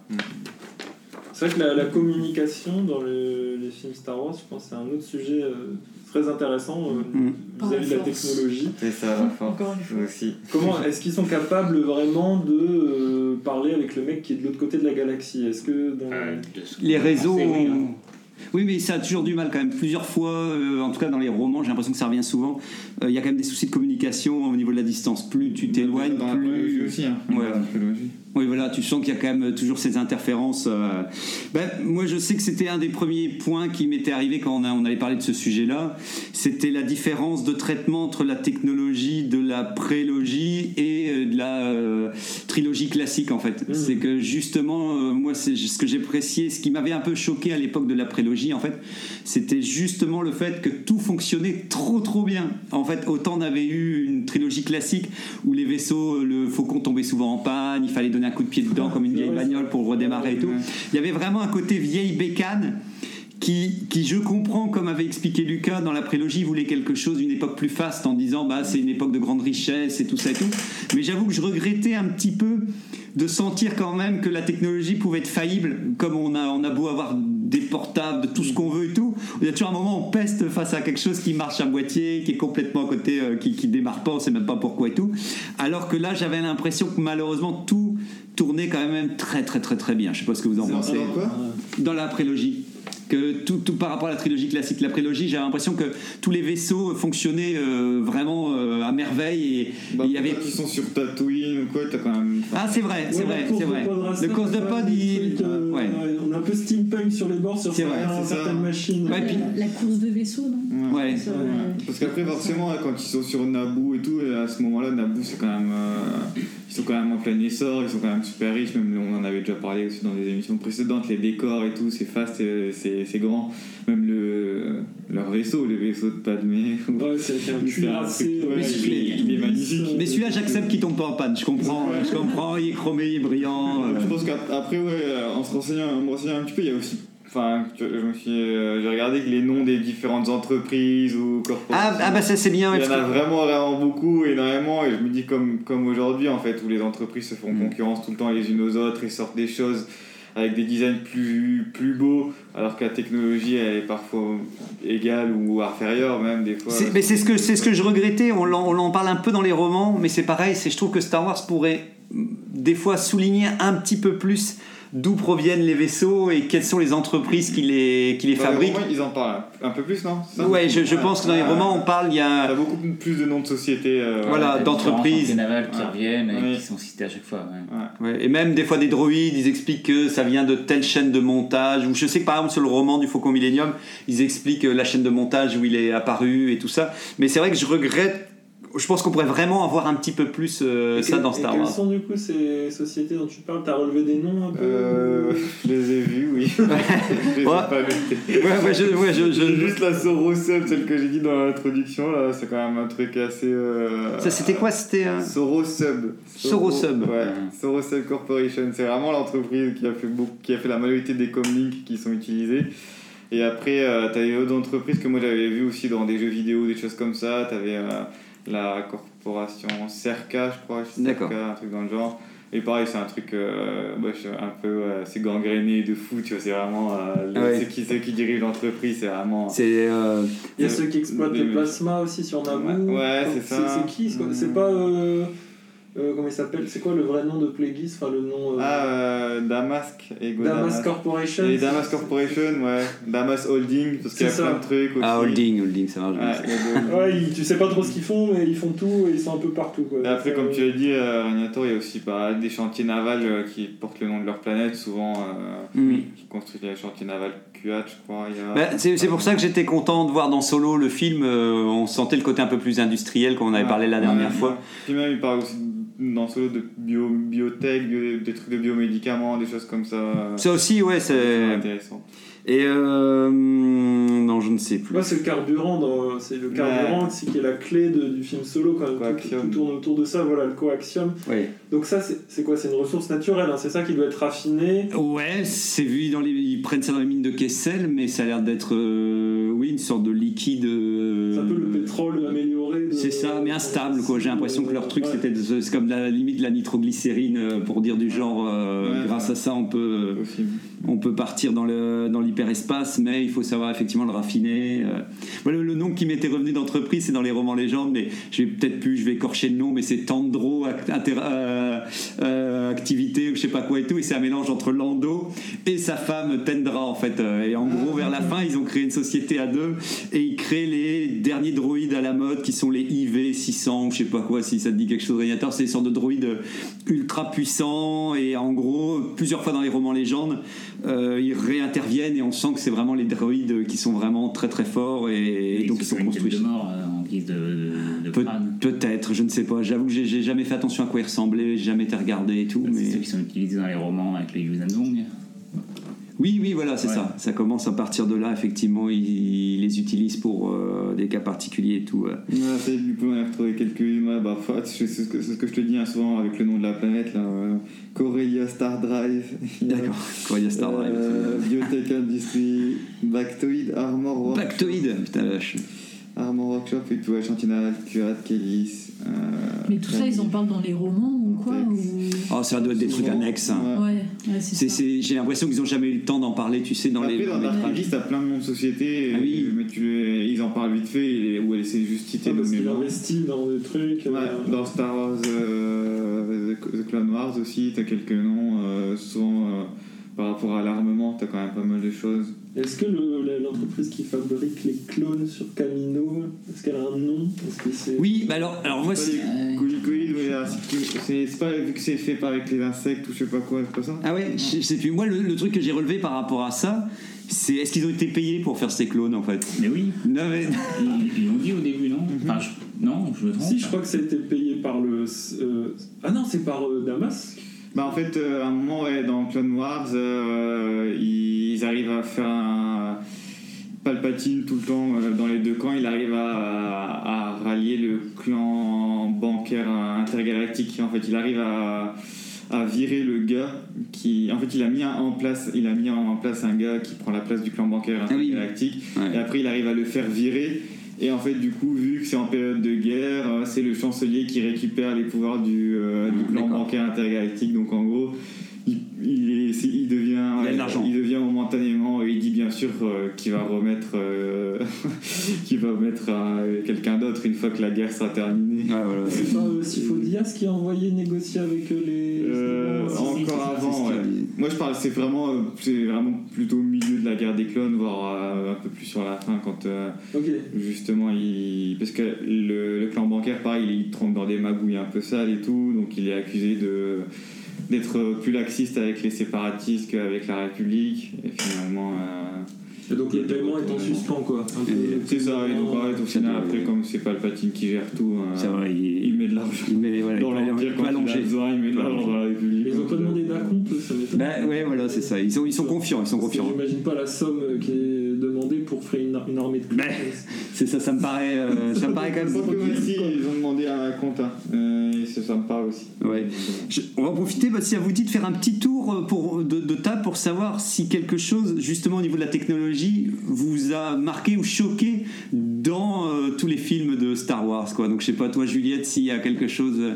C'est vrai que la, la communication dans le- les films Star Wars, je pense que c'est un autre sujet euh, très intéressant euh, Mm. Vis-à-vis de la technologie. C'est ça, la force Encore une fois. aussi. Comment est-ce qu'ils sont capables vraiment de euh, parler avec le mec qui est de l'autre côté de la galaxie? Est-ce que dans Euh, Les réseaux. Oui, mais ça a toujours du mal quand même. Plusieurs fois, euh, en tout cas dans les romans, j'ai l'impression que ça revient souvent. euh, Il y a quand même des soucis de communication au niveau de la distance. Plus tu t'éloignes, plus. aussi. Hein. Ouais. Oui, voilà, tu sens qu'il y a quand même toujours ces interférences. euh. Ben, moi, je sais que c'était un des premiers points qui m'était arrivé quand on, a, on avait parlé de ce sujet-là. C'était la différence de traitement entre la technologie de la prélogie et euh, de la euh, trilogie classique, en fait. C'est que justement, euh, moi, c'est ce que j'ai apprécié, ce qui m'avait un peu choqué à l'époque de la prélogie, en fait, c'était justement le fait que tout fonctionnait trop, trop bien. En fait, autant on avait eu une trilogie classique où les vaisseaux, le faucon tombait souvent en panne, il fallait donner un coup de pied dedans comme une vieille bagnole pour redémarrer et tout. Il y avait vraiment un côté vieille bécane qui, qui, je comprends, comme avait expliqué Lucas dans la prélogie, voulait quelque chose, une époque plus faste en disant bah c'est une époque de grande richesse et tout ça et tout. Mais j'avoue que je regrettais un petit peu de sentir quand même que la technologie pouvait être faillible, comme on a, on a beau avoir des portables, de tout ce qu'on veut et tout. Il y a toujours un moment où on peste face à quelque chose qui marche à moitié, qui est complètement à côté, euh, qui, qui démarre pas, on sait même pas pourquoi et tout. Alors que là, j'avais l'impression que malheureusement tout tournait quand même très très très très bien. Je sais pas ce que vous en pensez. Dans quoi Dans la prélogie. Que tout, tout par rapport à la trilogie classique, la prélogie, j'avais l'impression que tous les vaisseaux fonctionnaient euh, vraiment euh, euh, à merveille et Bah, il y avait. Qui sont sur Tatooine ou quoi, t'as quand même. Ah, c'est vrai, c'est Ouais, vrai, c'est vrai. Le course de pod, il. trucs, euh, Ouais. On a un peu steampunk sur les bords, sur C'est vrai, certaines- machines. Ouais, puis- La, la course de vaisseau, non Ouais. Euh, Parce qu'après, forcément, quand ils sont sur Naboo et tout, et à ce moment-là, Naboo, c'est quand même. euh, ils sont quand même en plein essor, ils sont quand même super riches, même on en avait déjà parlé aussi dans des émissions précédentes, les décors et tout, c'est fast, c'est- c'est grand. Même le, leur vaisseau, le vaisseau de Padmé. Ouais, c'est un truc- ouais, ouais, il est- il est magnifique. Mais celui-là, j'accepte qu'il tombe pas en panne. Je comprends, je comprends. Il est chromé, il est brillant. euh. Je pense qu'après, ouais, euh, en se renseignant, en me renseignant un petit peu, il y a aussi. Enfin, je me suis, euh, j'ai regardé les noms des différentes entreprises ou corporations. Ah, ah bah ça c'est bien. Il y en a que- vraiment, vraiment beaucoup, énormément, et je me dis comme, comme aujourd'hui en fait, où les entreprises se font Mm. concurrence tout le temps les unes aux autres et sortent des choses avec des designs plus, plus beaux, alors que la technologie est parfois égale ou inférieure même des fois. C'est- mais c'est ce que c'est ce que je regrettais. On en parle un peu dans les romans, mais c'est pareil. C'est je trouve que Star Wars pourrait des fois souligner un petit peu plus d'où proviennent les vaisseaux et quelles sont les entreprises qui les qui les Dans les fabriquent. romans, ils en parlent un peu plus, non? Ça Ouais, je, je Ouais. pense que dans les romans on parle. Il y a beaucoup plus de noms de sociétés. euh, Voilà, ouais. T'as d'entreprise. différents chantiers navals qui Ouais. reviennent et Ouais. qui sont cités à chaque fois. ouais. Ouais, et même des fois des droïdes, ils expliquent que ça vient de telle chaîne de montage. Ou je sais que par exemple sur le roman du Faucon Millennium, ils expliquent euh, la chaîne de montage où il est apparu et tout ça. Mais c'est vrai que je regrette je pense qu'on pourrait vraiment avoir un petit peu plus euh, Et ça que- dans et Star quelles Wars. sont du coup ces sociétés dont tu parles? T'as relevé des noms un peu? Euh, je les ai vus, oui. je les ai Ouais. pas. Ouais, ouais, je, ouais, je, je- Juste la Sorosub, celle que j'ai dit dans l'introduction, là, c'est quand même un truc assez. euh, Ça, c'était quoi? C'était un. Sorosub. Sorosub. Ouais, Sorosub Corporation. C'est vraiment l'entreprise qui a fait beaucoup, qui a fait la majorité des comlinks qui sont utilisés. Et après, euh, t'avais d'autres entreprises que moi j'avais vues aussi dans des jeux vidéo, des choses comme ça. T'avais euh, la corporation Cerca, je crois. Cerca, D'accord. Un truc dans le genre. Et pareil, c'est un truc euh, bah, un peu. euh, c'est gangréné de fou, tu vois. C'est vraiment. euh, le- Ouais. ceux, qui, ceux qui dirigent l'entreprise, c'est vraiment. C'est. euh, Il y a ceux qui exploitent des- le plasma aussi sur Naboo. Ouais, c'est C'est- ça. C'est qui C'est C'est pas. Euh, comment il s'appelle? C'est quoi le vrai nom de Plagueis? Enfin, le nom. euh, Ah, euh, Damask. Ego Damas Corporation. Et Damas Corporation, ouais. Damas Holding, parce qu'il y a plein de trucs aussi. Ah, holding, holding, ça marche. Ouais, de- Ouais, ils- tu sais pas trop ce qu'ils font, mais ils font tout et ils sont un peu partout. Quoi. Et après, comme euh, tu l'as dit, euh, Ragnator, il y a aussi mal des chantiers navals euh, qui portent le nom de leur planète, souvent euh, Mm. qui construisent les chantiers navals QH, je crois. Il y a... Bah, c'est c'est pour ça que j'étais content de voir dans Solo le film, euh, on sentait le côté un peu plus industriel comme on avait Ouais, parlé la dernière ouais. fois. Puis même, il parle aussi dans Solo de bio, biotech, bio- des trucs de biomédicaments, des choses comme ça. Ça aussi, ouais, c'est c'est. intéressant. Et euh, non, je ne sais plus. Ouais, c'est le carburant, dans- c'est le carburant c'est qui est la clé de- du film solo quand même. Tout, Coaxium. tout tourne autour de ça, voilà, le coaxium. Ouais. Donc ça, c'est c'est quoi? C'est une ressource naturelle, hein, c'est ça qui doit être raffiné? Ouais, c'est vu dans les. Ils prennent ça dans les mines de Kessel, mais ça a l'air d'être. euh, oui, une sorte de liquide. euh, C'est un peu le pétrole amélioré. C'est ça, mais instable quoi. J'ai l'impression que leur truc c'était c'est comme la limite de la nitroglycérine euh, pour dire du genre. euh, grâce à ça, on peut Possible. On peut partir dans le dans l'hyperespace, mais il faut savoir effectivement le raffiner. euh. Le nom qui m'était revenu d'entreprise, c'est dans les romans légendes, mais je vais peut-être plus, je vais écorcher le nom, mais c'est Tandro Act- euh, euh, activité je sais pas quoi et tout, et c'est un mélange entre Lando et sa femme Tendra en fait. Euh, Et en gros, vers la fin, ils ont créé une société à deux et ils créent les derniers droïdes à la mode qui sont les IV 600 ou je sais pas quoi, si ça te dit quelque chose, c'est des sortes de droïdes ultra puissants et en gros, plusieurs fois dans les romans légendes, euh, ils réinterviennent et on sent que c'est vraiment les droïdes qui sont vraiment très très forts et, donc ils sont une tête construits. de mort euh, en guise de, crâne. Peut-être, je ne sais pas. J'avoue que j'ai jamais fait attention à quoi ils ressemblaient, j'ai jamais été regardé et tout. C'est ceux Mais... qui sont utilisés dans les romans avec les Yuzandong. Oui, oui, voilà, c'est Ouais. ça. Ça commence à partir de là, effectivement, ils, ils les utilisent pour euh, des cas particuliers et tout. ouais. Ouais, ça, du coup, on a retrouvé quelques ouais, bah, c'est ce, que- c'est ce que je te dis hein, souvent avec le nom de la planète, là. euh, Corellia Star Drive. D'accord. Quoi, il y a Star Drive. euh, Biotech Industry, Bactoid, Armor. Bactoïde, putain la vache. Armor Workshop et tout, ouais, Chantier Naval, Curat, Kélis. Euh, Mais tout ça, ils en parlent dans les romans ou quoi ou... Oh, ça doit être des trucs annexes. hein. ouais. Ouais, ouais, c'est J'ai l'impression qu'ils n'ont jamais eu le temps d'en parler, tu sais, dans Après, les. dans dans les Dark t'as plein de noms de sociétés, Ah oui. mais tu, les- ils en parlent vite fait, ou c'est juste cité Ah, qu'il investit dans des trucs. Ouais, euh, dans Star Wars, euh, The Clone Wars aussi, t'as quelques noms, euh, souvent euh, par rapport à l'armement, t'as quand même pas mal de choses. Est-ce que le- l'entreprise qui fabrique les clones sur Camino, est-ce qu'elle a un nom? Est-ce que c'est Oui, bah alors, alors moi, c'est. Ah, c'est- c'est pas vu que c'est fait par avec les insectes ou je sais pas quoi, c'est pas ça? Ah ouais, je je sais plus. Moi, le, le truc que j'ai relevé par rapport à ça, c'est est-ce qu'ils ont été payés pour faire ces clones en fait? Mais oui, Non, mais. ils l'ont dit au début, non? Enfin, je- Non, je me trompe. Si, je crois que ça a été payé par le. euh, Ah non, c'est par euh, Damas Bah en fait, euh, à un moment, ouais, dans Clone Wars, euh, ils arrivent à faire un Palpatine tout le temps euh, dans les deux camps. Il arrive à, à- à rallier le clan bancaire intergalactique. En fait, il arrive à, à virer le gars qui, en fait, il a mis en place, il a mis en place un gars qui prend la place du clan bancaire Ah oui. intergalactique. Et après, il arrive à le faire virer. Et en fait, du coup, vu que c'est en période de guerre, euh, c'est le chancelier qui récupère les pouvoirs du, euh, du clan D'accord. bancaire intergalactique. Donc, en gros, il, il, est- c'est- il devient, Il a de l'argent. il devient momentanément. Il dit bien sûr euh, qu'il va remettre, euh, qu'il va mettre à quelqu'un d'autre une fois que la guerre sera terminée. Ouais, voilà. C'est pas euh, Sifo-Dyas qui a envoyé négocier avec euh, les. Euh, encore avant, ouais. Moi je parle, c'est vraiment, euh, c'est vraiment plutôt au milieu de la guerre des clones, voire euh, un peu plus sur la fin quand euh, justement il. Parce que le, le clan bancaire, pareil, il trompe dans des magouilles un peu sales et tout, donc il est accusé de d'être plus laxiste avec les séparatistes qu'avec la République, et finalement. euh, Et donc le paiement est en suspens, quoi. C'est ça, et donc arrête, au final, après, comme c'est pas le patine qui gère tout, C'est vrai, il, il met de l'argent. voilà, Dans l'Empire, il peut quand il a allonger. besoin, il met de l'argent dans la République. Ils ont pas demandé d'acompte, ça m'étonne. Bah, ouais, voilà, c'est ça. Ils sont, ils sont confiants, ils sont confiants. J'imagine pas la somme euh, qui est demandée pour faire une, une armée de Bah. C'est ça, ça me paraît, euh, ça me paraît quand Je même. crois que aussi, ils ont demandé un compte, hein. Euh, et ça, ça me parle aussi. On va profiter, bah, si ça vous dit, de faire un petit tour euh, de, table pour savoir si quelque chose, justement au niveau de la technologie, vous a marqué ou choqué dans euh, tous les films de Star Wars. Donc je sais pas, toi Juliette, s'il y a quelque chose euh,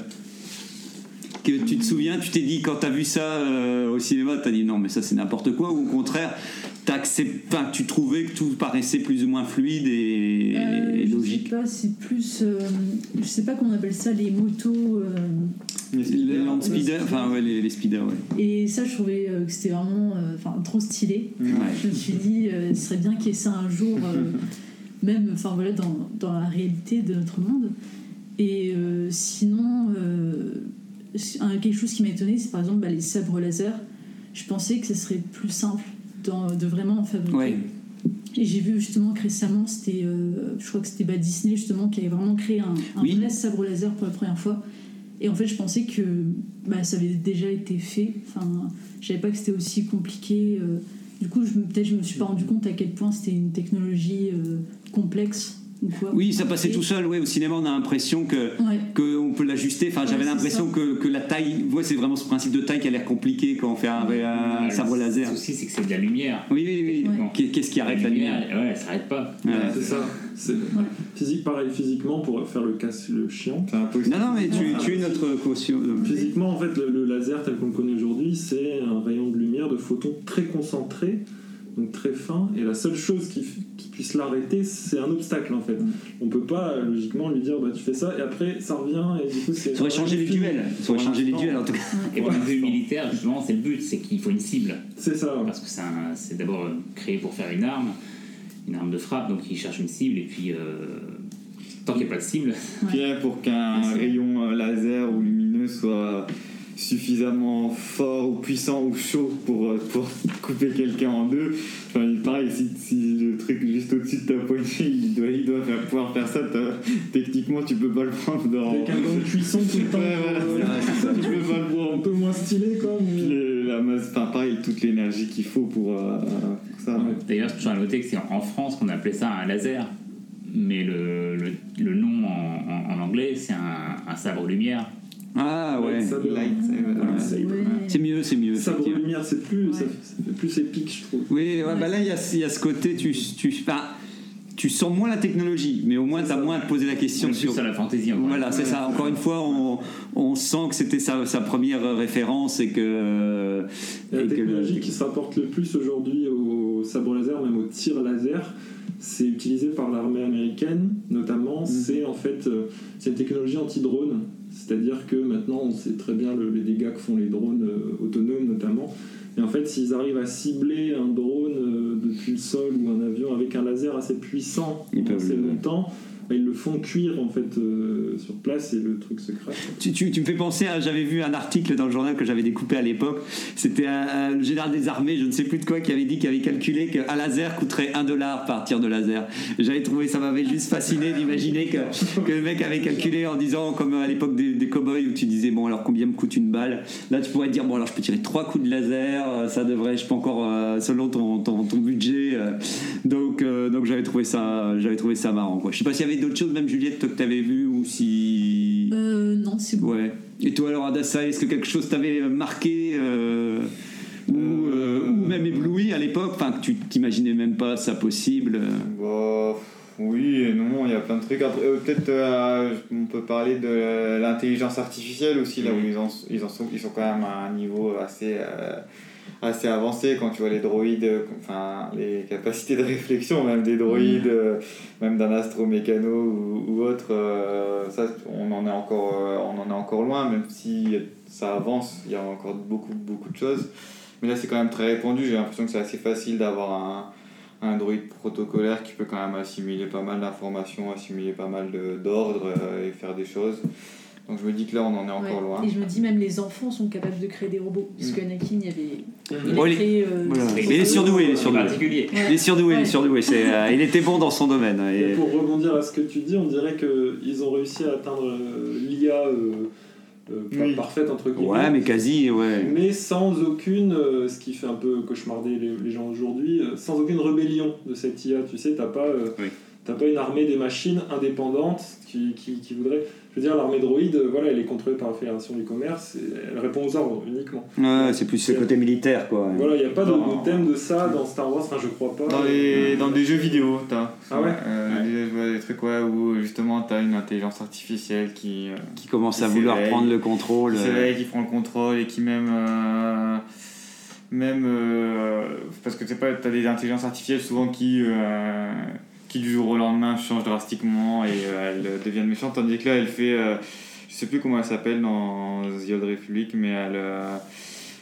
que tu te souviens, tu t'es dit quand t'as vu ça euh, au cinéma, t'as dit non mais ça c'est n'importe quoi, ou au contraire, enfin, tu trouvais que tout paraissait plus ou moins fluide et, Euh, et je logique. sais pas, c'est plus. euh, je sais pas comment on appelle ça, les motos. euh, Les land speeders, enfin ouais, les, les speeders, ouais. et ça, je trouvais euh, que c'était vraiment euh, enfin, trop stylé. Ouais. Je me suis dit, euh, ce serait bien qu'il y ait ça un jour, euh, même enfin, voilà, dans, dans la réalité de notre monde. Et euh, sinon, euh, quelque chose qui m'a étonné, c'est par exemple bah, les sabres laser. Je pensais que ce serait plus simple de vraiment en fabriquer. Ouais. Et j'ai vu justement que récemment, c'était, euh, je crois que c'était bah, Disney justement qui avait vraiment créé un, un Oui. vrai sabre laser pour la première fois. Et en fait, je pensais que bah, ça avait déjà été fait. Enfin, je savais pas que c'était aussi compliqué. euh. Du coup, peut-être je me suis pas rendu compte à quel point c'était une technologie euh, complexe ou quoi. Oui, ça passait Et- tout seul. Ouais, au cinéma, on a l'impression que Ouais. qu'on peut l'ajuster. Enfin, j'avais Ouais, l'impression que, que la taille, ouais, c'est vraiment ce principe de taille qui a l'air compliqué quand on fait un, un Le sabre laser. souci, c'est que c'est de la lumière. Oui, oui, oui. Ouais. Qu'est- Qu'est-ce qui arrête la lumière Ouais, ça arrête pas. Ouais. C'est ça. Physique, pareil, physiquement, pour faire le casse, le chiant. Non, non, mais tu, tu es notre caution. Physiquement, en fait, le, le laser tel qu'on le connaît aujourd'hui, c'est un rayon de lumière de photons très concentré, donc très fin, et la seule chose qui, puisse l'arrêter, c'est un obstacle en fait. On peut pas euh, logiquement lui dire bah tu fais ça et après ça revient et du coup c'est. Ça aurait changé les duels. Ça aurait changé les duels en tout cas. Et point de vue militaire, justement, c'est le but, c'est qu'il faut une cible. C'est ça. Parce que c'est d'abord euh, créé pour faire une arme, une arme de frappe, donc il cherche une cible, et puis euh, tant qu'il n'y a pas de cible, Puis, hein, pour qu'un rayon laser ou lumineux soit suffisamment fort ou puissant ou chaud pour, euh, pour couper quelqu'un en deux. Enfin, il- pareil, si, si le truc juste au-dessus de ta poignée, il doit, il doit faire, pouvoir faire ça, techniquement tu peux pas le prendre dans... Avec un gant de cuisson tout le temps. Ouais, voilà, euh, c'est ça, tu peux pas le prendre un peu moins stylé quoi. Mais... le- la masse, enfin pareil, toute l'énergie qu'il faut pour, euh, pour ça. Ouais. D'ailleurs, je tiens à noter que c'est en France qu'on appelait ça un laser, mais le, le, le nom en, en- en anglais, c'est un, un sabre lumière. Ah ouais. Ouais. C'est mieux, c'est mieux. Sabre lumière, c'est plus, Ouais. ça, ça fait plus épique, je trouve. Oui, ouais, bah là, il y a, il y a ce côté, tu, tu, enfin, tu sens moins la technologie, mais au moins, tu as moins à te poser la On question est sur. plus à la fantaisie. encore Voilà, une c'est fois. ça. Encore une fois, on, on sent que c'était sa, sa première référence et que. Et la et que le- technologie qui se rapporte le plus aujourd'hui au sabre laser, même au tir laser, c'est utilisé par l'armée américaine notamment. C'est en fait euh, c'est une technologie anti-drone. C'est-à-dire que maintenant on sait très bien le- les dégâts que font les drones euh, autonomes notamment. Et en fait, s'ils arrivent à cibler un drone euh, depuis le sol ou un avion avec un laser assez puissant Ils peuvent assez le- longtemps, bah, ils le font cuire en fait euh, sur place et le truc se crache. Tu, me fais penser à. J'avais vu un article dans le journal que j'avais découpé à l'époque. C'était le général des armées, je ne sais plus de quoi, qui avait dit qu'il avait calculé qu'un laser coûterait un dollar par tir de laser. J'avais trouvé, ça m'avait juste fasciné d'imaginer que, le mec avait calculé en disant, comme à l'époque des, des cow-boys où tu disais, bon, alors combien me coûte une balle? Là, tu pourrais dire, bon, alors je peux tirer trois coups de laser, euh, ça devrait, je peux encore, euh, selon ton, budget. donc, donc j'avais trouvé ça, trouvé ça marrant. Quoi. Je sais pas s'il y avait d'autres choses, même Juliette, toi, que tu avais vu ou si. Euh, non, c'est bon. Ouais. Et toi alors Adassa, est-ce que quelque chose t'avait marqué euh, ou, euh, ou même ébloui à l'époque, enfin que tu t'imaginais même pas ça possible Bah, oui et non, il y a plein de trucs. Après, euh, peut-être euh, on peut parler de l'intelligence artificielle aussi, là où ils en, ils en sont, ils sont quand même à un niveau assez, euh, assez avancé quand tu vois les droïdes, enfin les capacités de réflexion même des droïdes, euh, même d'un astromécano ou, ou autre, euh, ça on en est encore, euh, on en est encore loin, même si ça avance, il y a encore beaucoup beaucoup de choses. Mais là c'est quand même très répandu. J'ai l'impression que c'est assez facile d'avoir un un droïde protocolaire qui peut quand même assimiler pas mal d'informations, assimiler pas mal d'ordres et faire des choses. Donc je me dis que là, on en est encore Ouais. loin. Et je me dis, même les enfants sont capables de créer des robots. Parce que Anakin, il y avait. Il Bon, créé. euh, Voilà. il est surdoué, il est surdoué. Ouais. Il est surdoué, il est surdoué. C'est, euh, il était bon dans son domaine. Et Et- pour rebondir à ce que tu dis, on dirait qu'ils ont réussi à atteindre euh, l'IA euh, euh, pas Oui. parfaite, entre guillemets. Ouais, mais quasi, ouais. mais sans aucune, euh, ce qui fait un peu cauchemarder les, les gens aujourd'hui, euh, sans aucune rébellion de cette IA. Tu sais, t'as pas, euh, Oui. T'as pas une armée des machines indépendantes qui, qui, qui voudrait. Je veux dire, l'armée droïde, euh, voilà, elle est contrôlée par la Fédération du commerce, et elle répond aux ordres uniquement. Ouais, c'est plus ce côté militaire, quoi. Voilà, il n'y a pas de, thème de ça dans Star Wars, enfin, je crois pas. Dans, les, dans des jeux vidéo, t'as. Ah ouais Euh, Des, je vois des trucs ouais, où justement t'as une intelligence artificielle qui, euh, Qui commence à vouloir prendre le contrôle. qui euh, s'éveille, qui prend le contrôle et qui même. euh, même. euh, parce que tu sais pas, t'as des intelligences artificielles souvent qui. Qui du jour au lendemain changent drastiquement et euh, elles deviennent méchantes, tandis que là elle fait. euh, je sais plus comment elle s'appelle dans The Old Republic, mais elle. euh,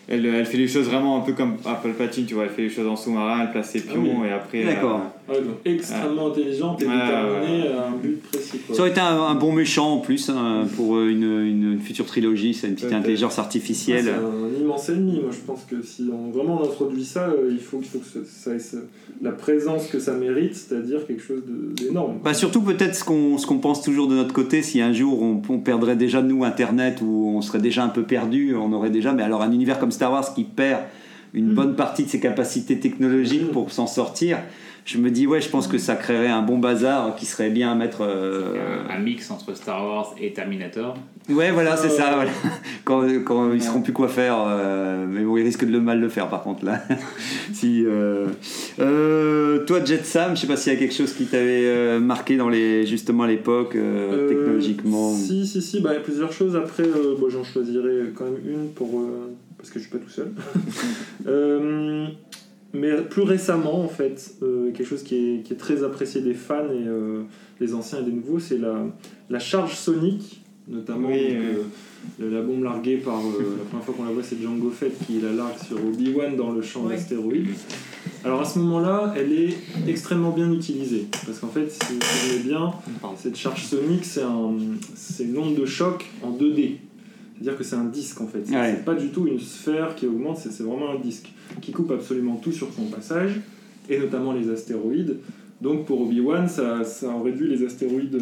elle, elle fait les choses vraiment un peu comme Apple Patine, tu vois, elle fait les choses en sous-marin, elle place ses Ah pions oui. et après. D'accord. Euh, Ouais, donc extrêmement intelligente et déterminée à un but précis. Quoi. Ça aurait été un, un bon méchant en plus hein, pour euh, une, une, une future trilogie, c'est une petite intelligence Ah, artificielle. c'est un immense ennemi. Moi, je pense que si on vraiment on introduit ça, euh, il faut, il faut que ça ait la présence que ça mérite, c'est-à-dire quelque chose d'énorme. Bah surtout peut-être ce qu'on pense toujours de notre côté, si un jour on, on perdrait déjà nous Internet ou on serait déjà un peu perdu, on aurait déjà, mais alors un univers comme Star Wars qui perd une Mm. bonne partie de ses capacités technologiques Mm. pour s'en sortir, je me dis ouais, je pense que ça créerait un bon bazar qui serait bien à mettre. euh, Un, un mix entre Star Wars et Terminator. Ouais, voilà, c'est ça. Voilà. Quand, quand ils sauront plus quoi faire, euh, mais bon, ils risquent de le mal le faire par contre là. si, euh, euh, toi, Jet Sam, je sais pas s'il y a quelque chose qui t'avait marqué dans les justement à l'époque euh, Euh, technologiquement. Si, si, si, bah, il y a plusieurs choses. Après, euh, bon, j'en choisirais quand même une pour, euh, parce que je suis pas tout seul. Mais plus récemment, en fait, euh, quelque chose qui est, qui est très apprécié des fans et euh, des anciens et des nouveaux, c'est la, la charge sonique, notamment Oui, donc, oui. euh, la bombe larguée par. euh, la première fois qu'on la voit, c'est Django Fett qui la largue sur Obi-Wan dans le champ Ouais. d'astéroïdes. Alors à ce moment-là, elle est extrêmement bien utilisée. Parce qu'en fait, si vous voyez bien, cette charge sonique, c'est un, c'est une onde de choc en 2D. C'est-à-dire que c'est un disque en fait. C'est Ouais. c'est pas du tout une sphère qui augmente, c'est c'est vraiment un disque qui coupe absolument tout sur son passage, et notamment les astéroïdes. Donc pour Obi-Wan, ça, ça en réduit les astéroïdes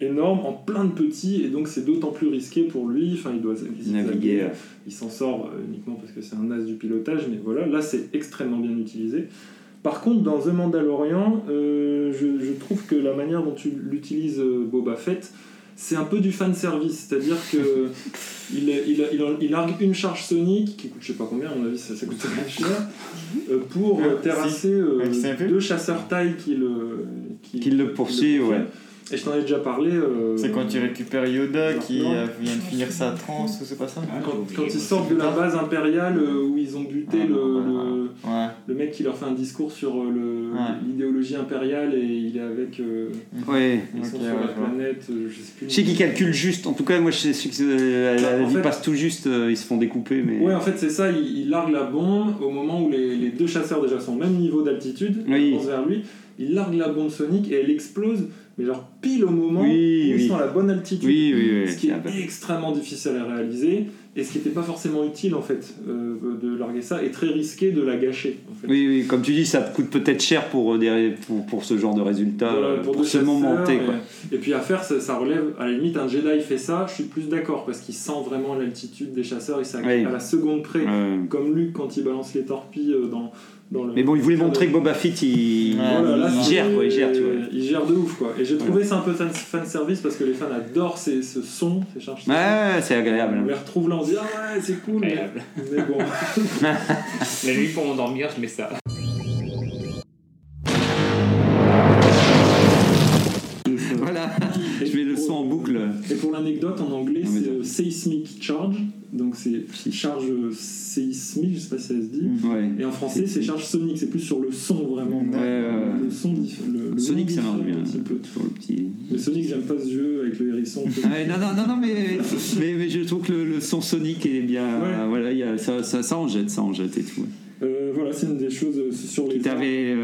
énormes en plein de petits, et donc c'est d'autant plus risqué pour lui. Enfin, il doit. Naviguer. Il s'en sort euh, uniquement parce que c'est un as du pilotage, mais voilà, là c'est extrêmement bien utilisé. Par contre, dans The Mandalorian, euh, je, je trouve que la manière dont tu l'utilises euh, Boba Fett, c'est un peu du fan service, c'est-à-dire que il, est- il, a- il, a- il largue une charge sonique qui coûte je sais pas combien, à mon avis ça, ça coûte très cher, euh, pour euh, terrasser euh, deux chasseurs taille qui le, Qui le poursuivent, ouais. Et je t'en ai déjà parlé. euh, C'est quand il récupère Yoda qui Non. euh, vient de finir sa transe ou c'est pas ça Ah, quand, oublié, quand moi, ils sortent de la base impériale euh, où ils ont buté Ah, le, non, le, Ouais. le mec qui leur fait un discours sur Ouais. l'idéologie impériale et il est avec. euh, Ouais. ils sont sur ouais, la planète, euh, je sais plus. Je sais qu'ils calculent juste. En tout cas, moi, je sais que euh, la, la En vie fait- passe tout juste. euh, ils se font découper, mais. Ouais, en fait, c'est ça, il, il largue la bombe au moment où les, les deux chasseurs déjà sont au même niveau d'altitude, Oui. ils avancent vers lui, il largue la bombe sonique et elle explose, mais genre pile au moment Oui, où ils oui. sont à la bonne altitude. Oui. Ce qui est Ah bah. extrêmement difficile à réaliser et ce qui n'était pas forcément utile en fait euh, de larguer ça et très risqué de la gâcher en fait. Oui, oui, comme tu dis, ça coûte peut-être cher pour, euh, des, pour, pour ce genre de résultat, Voilà, euh, pour, deux seulement chasseurs, monter. et-. Et, puis à faire, ça, ça relève, à la limite, un Jedi fait ça, je suis plus d'accord parce qu'il sent vraiment l'altitude des chasseurs, il s'active Oui. à la seconde près, Ouais. comme Luke quand il balance les torpilles dans le. Mais bon, il voulait montrer que Boba Fett, il, Voilà, là, il c'est- gère, quoi, il gère, tu vois. Il gère de ouf, quoi. Et j'ai trouvé ça un peu fan, fan service parce que les fans adorent ces, ce son, ces charges. Ouais, ouais, c'est On agréable. les retrouve là, on se dit ah ouais, c'est cool. Mais, Agréable. mais bon. La nuit pour m'endormir, je mets ça. Le son en boucle. Et pour l'anecdote, en anglais, c'est euh, seismic charge. Donc c'est charge euh, séismique, je sais pas si ça se dit. Ouais. Et en français, c'est charge sonique, c'est plus sur le son vraiment. Ouais. Le son le, le Sonic, ça marche bien. un petit peu. Le petit. Mais Sonic, j'aime pas ce jeu avec le hérisson. Ah ouais, non, non, non, non, mais, mais, mais je trouve que le, le son sonique est bien. Euh, voilà, il y a, ça, ça, ça en jette, ça en jette et tout. Euh, voilà, c'est une des choses sur les. Qui t'avait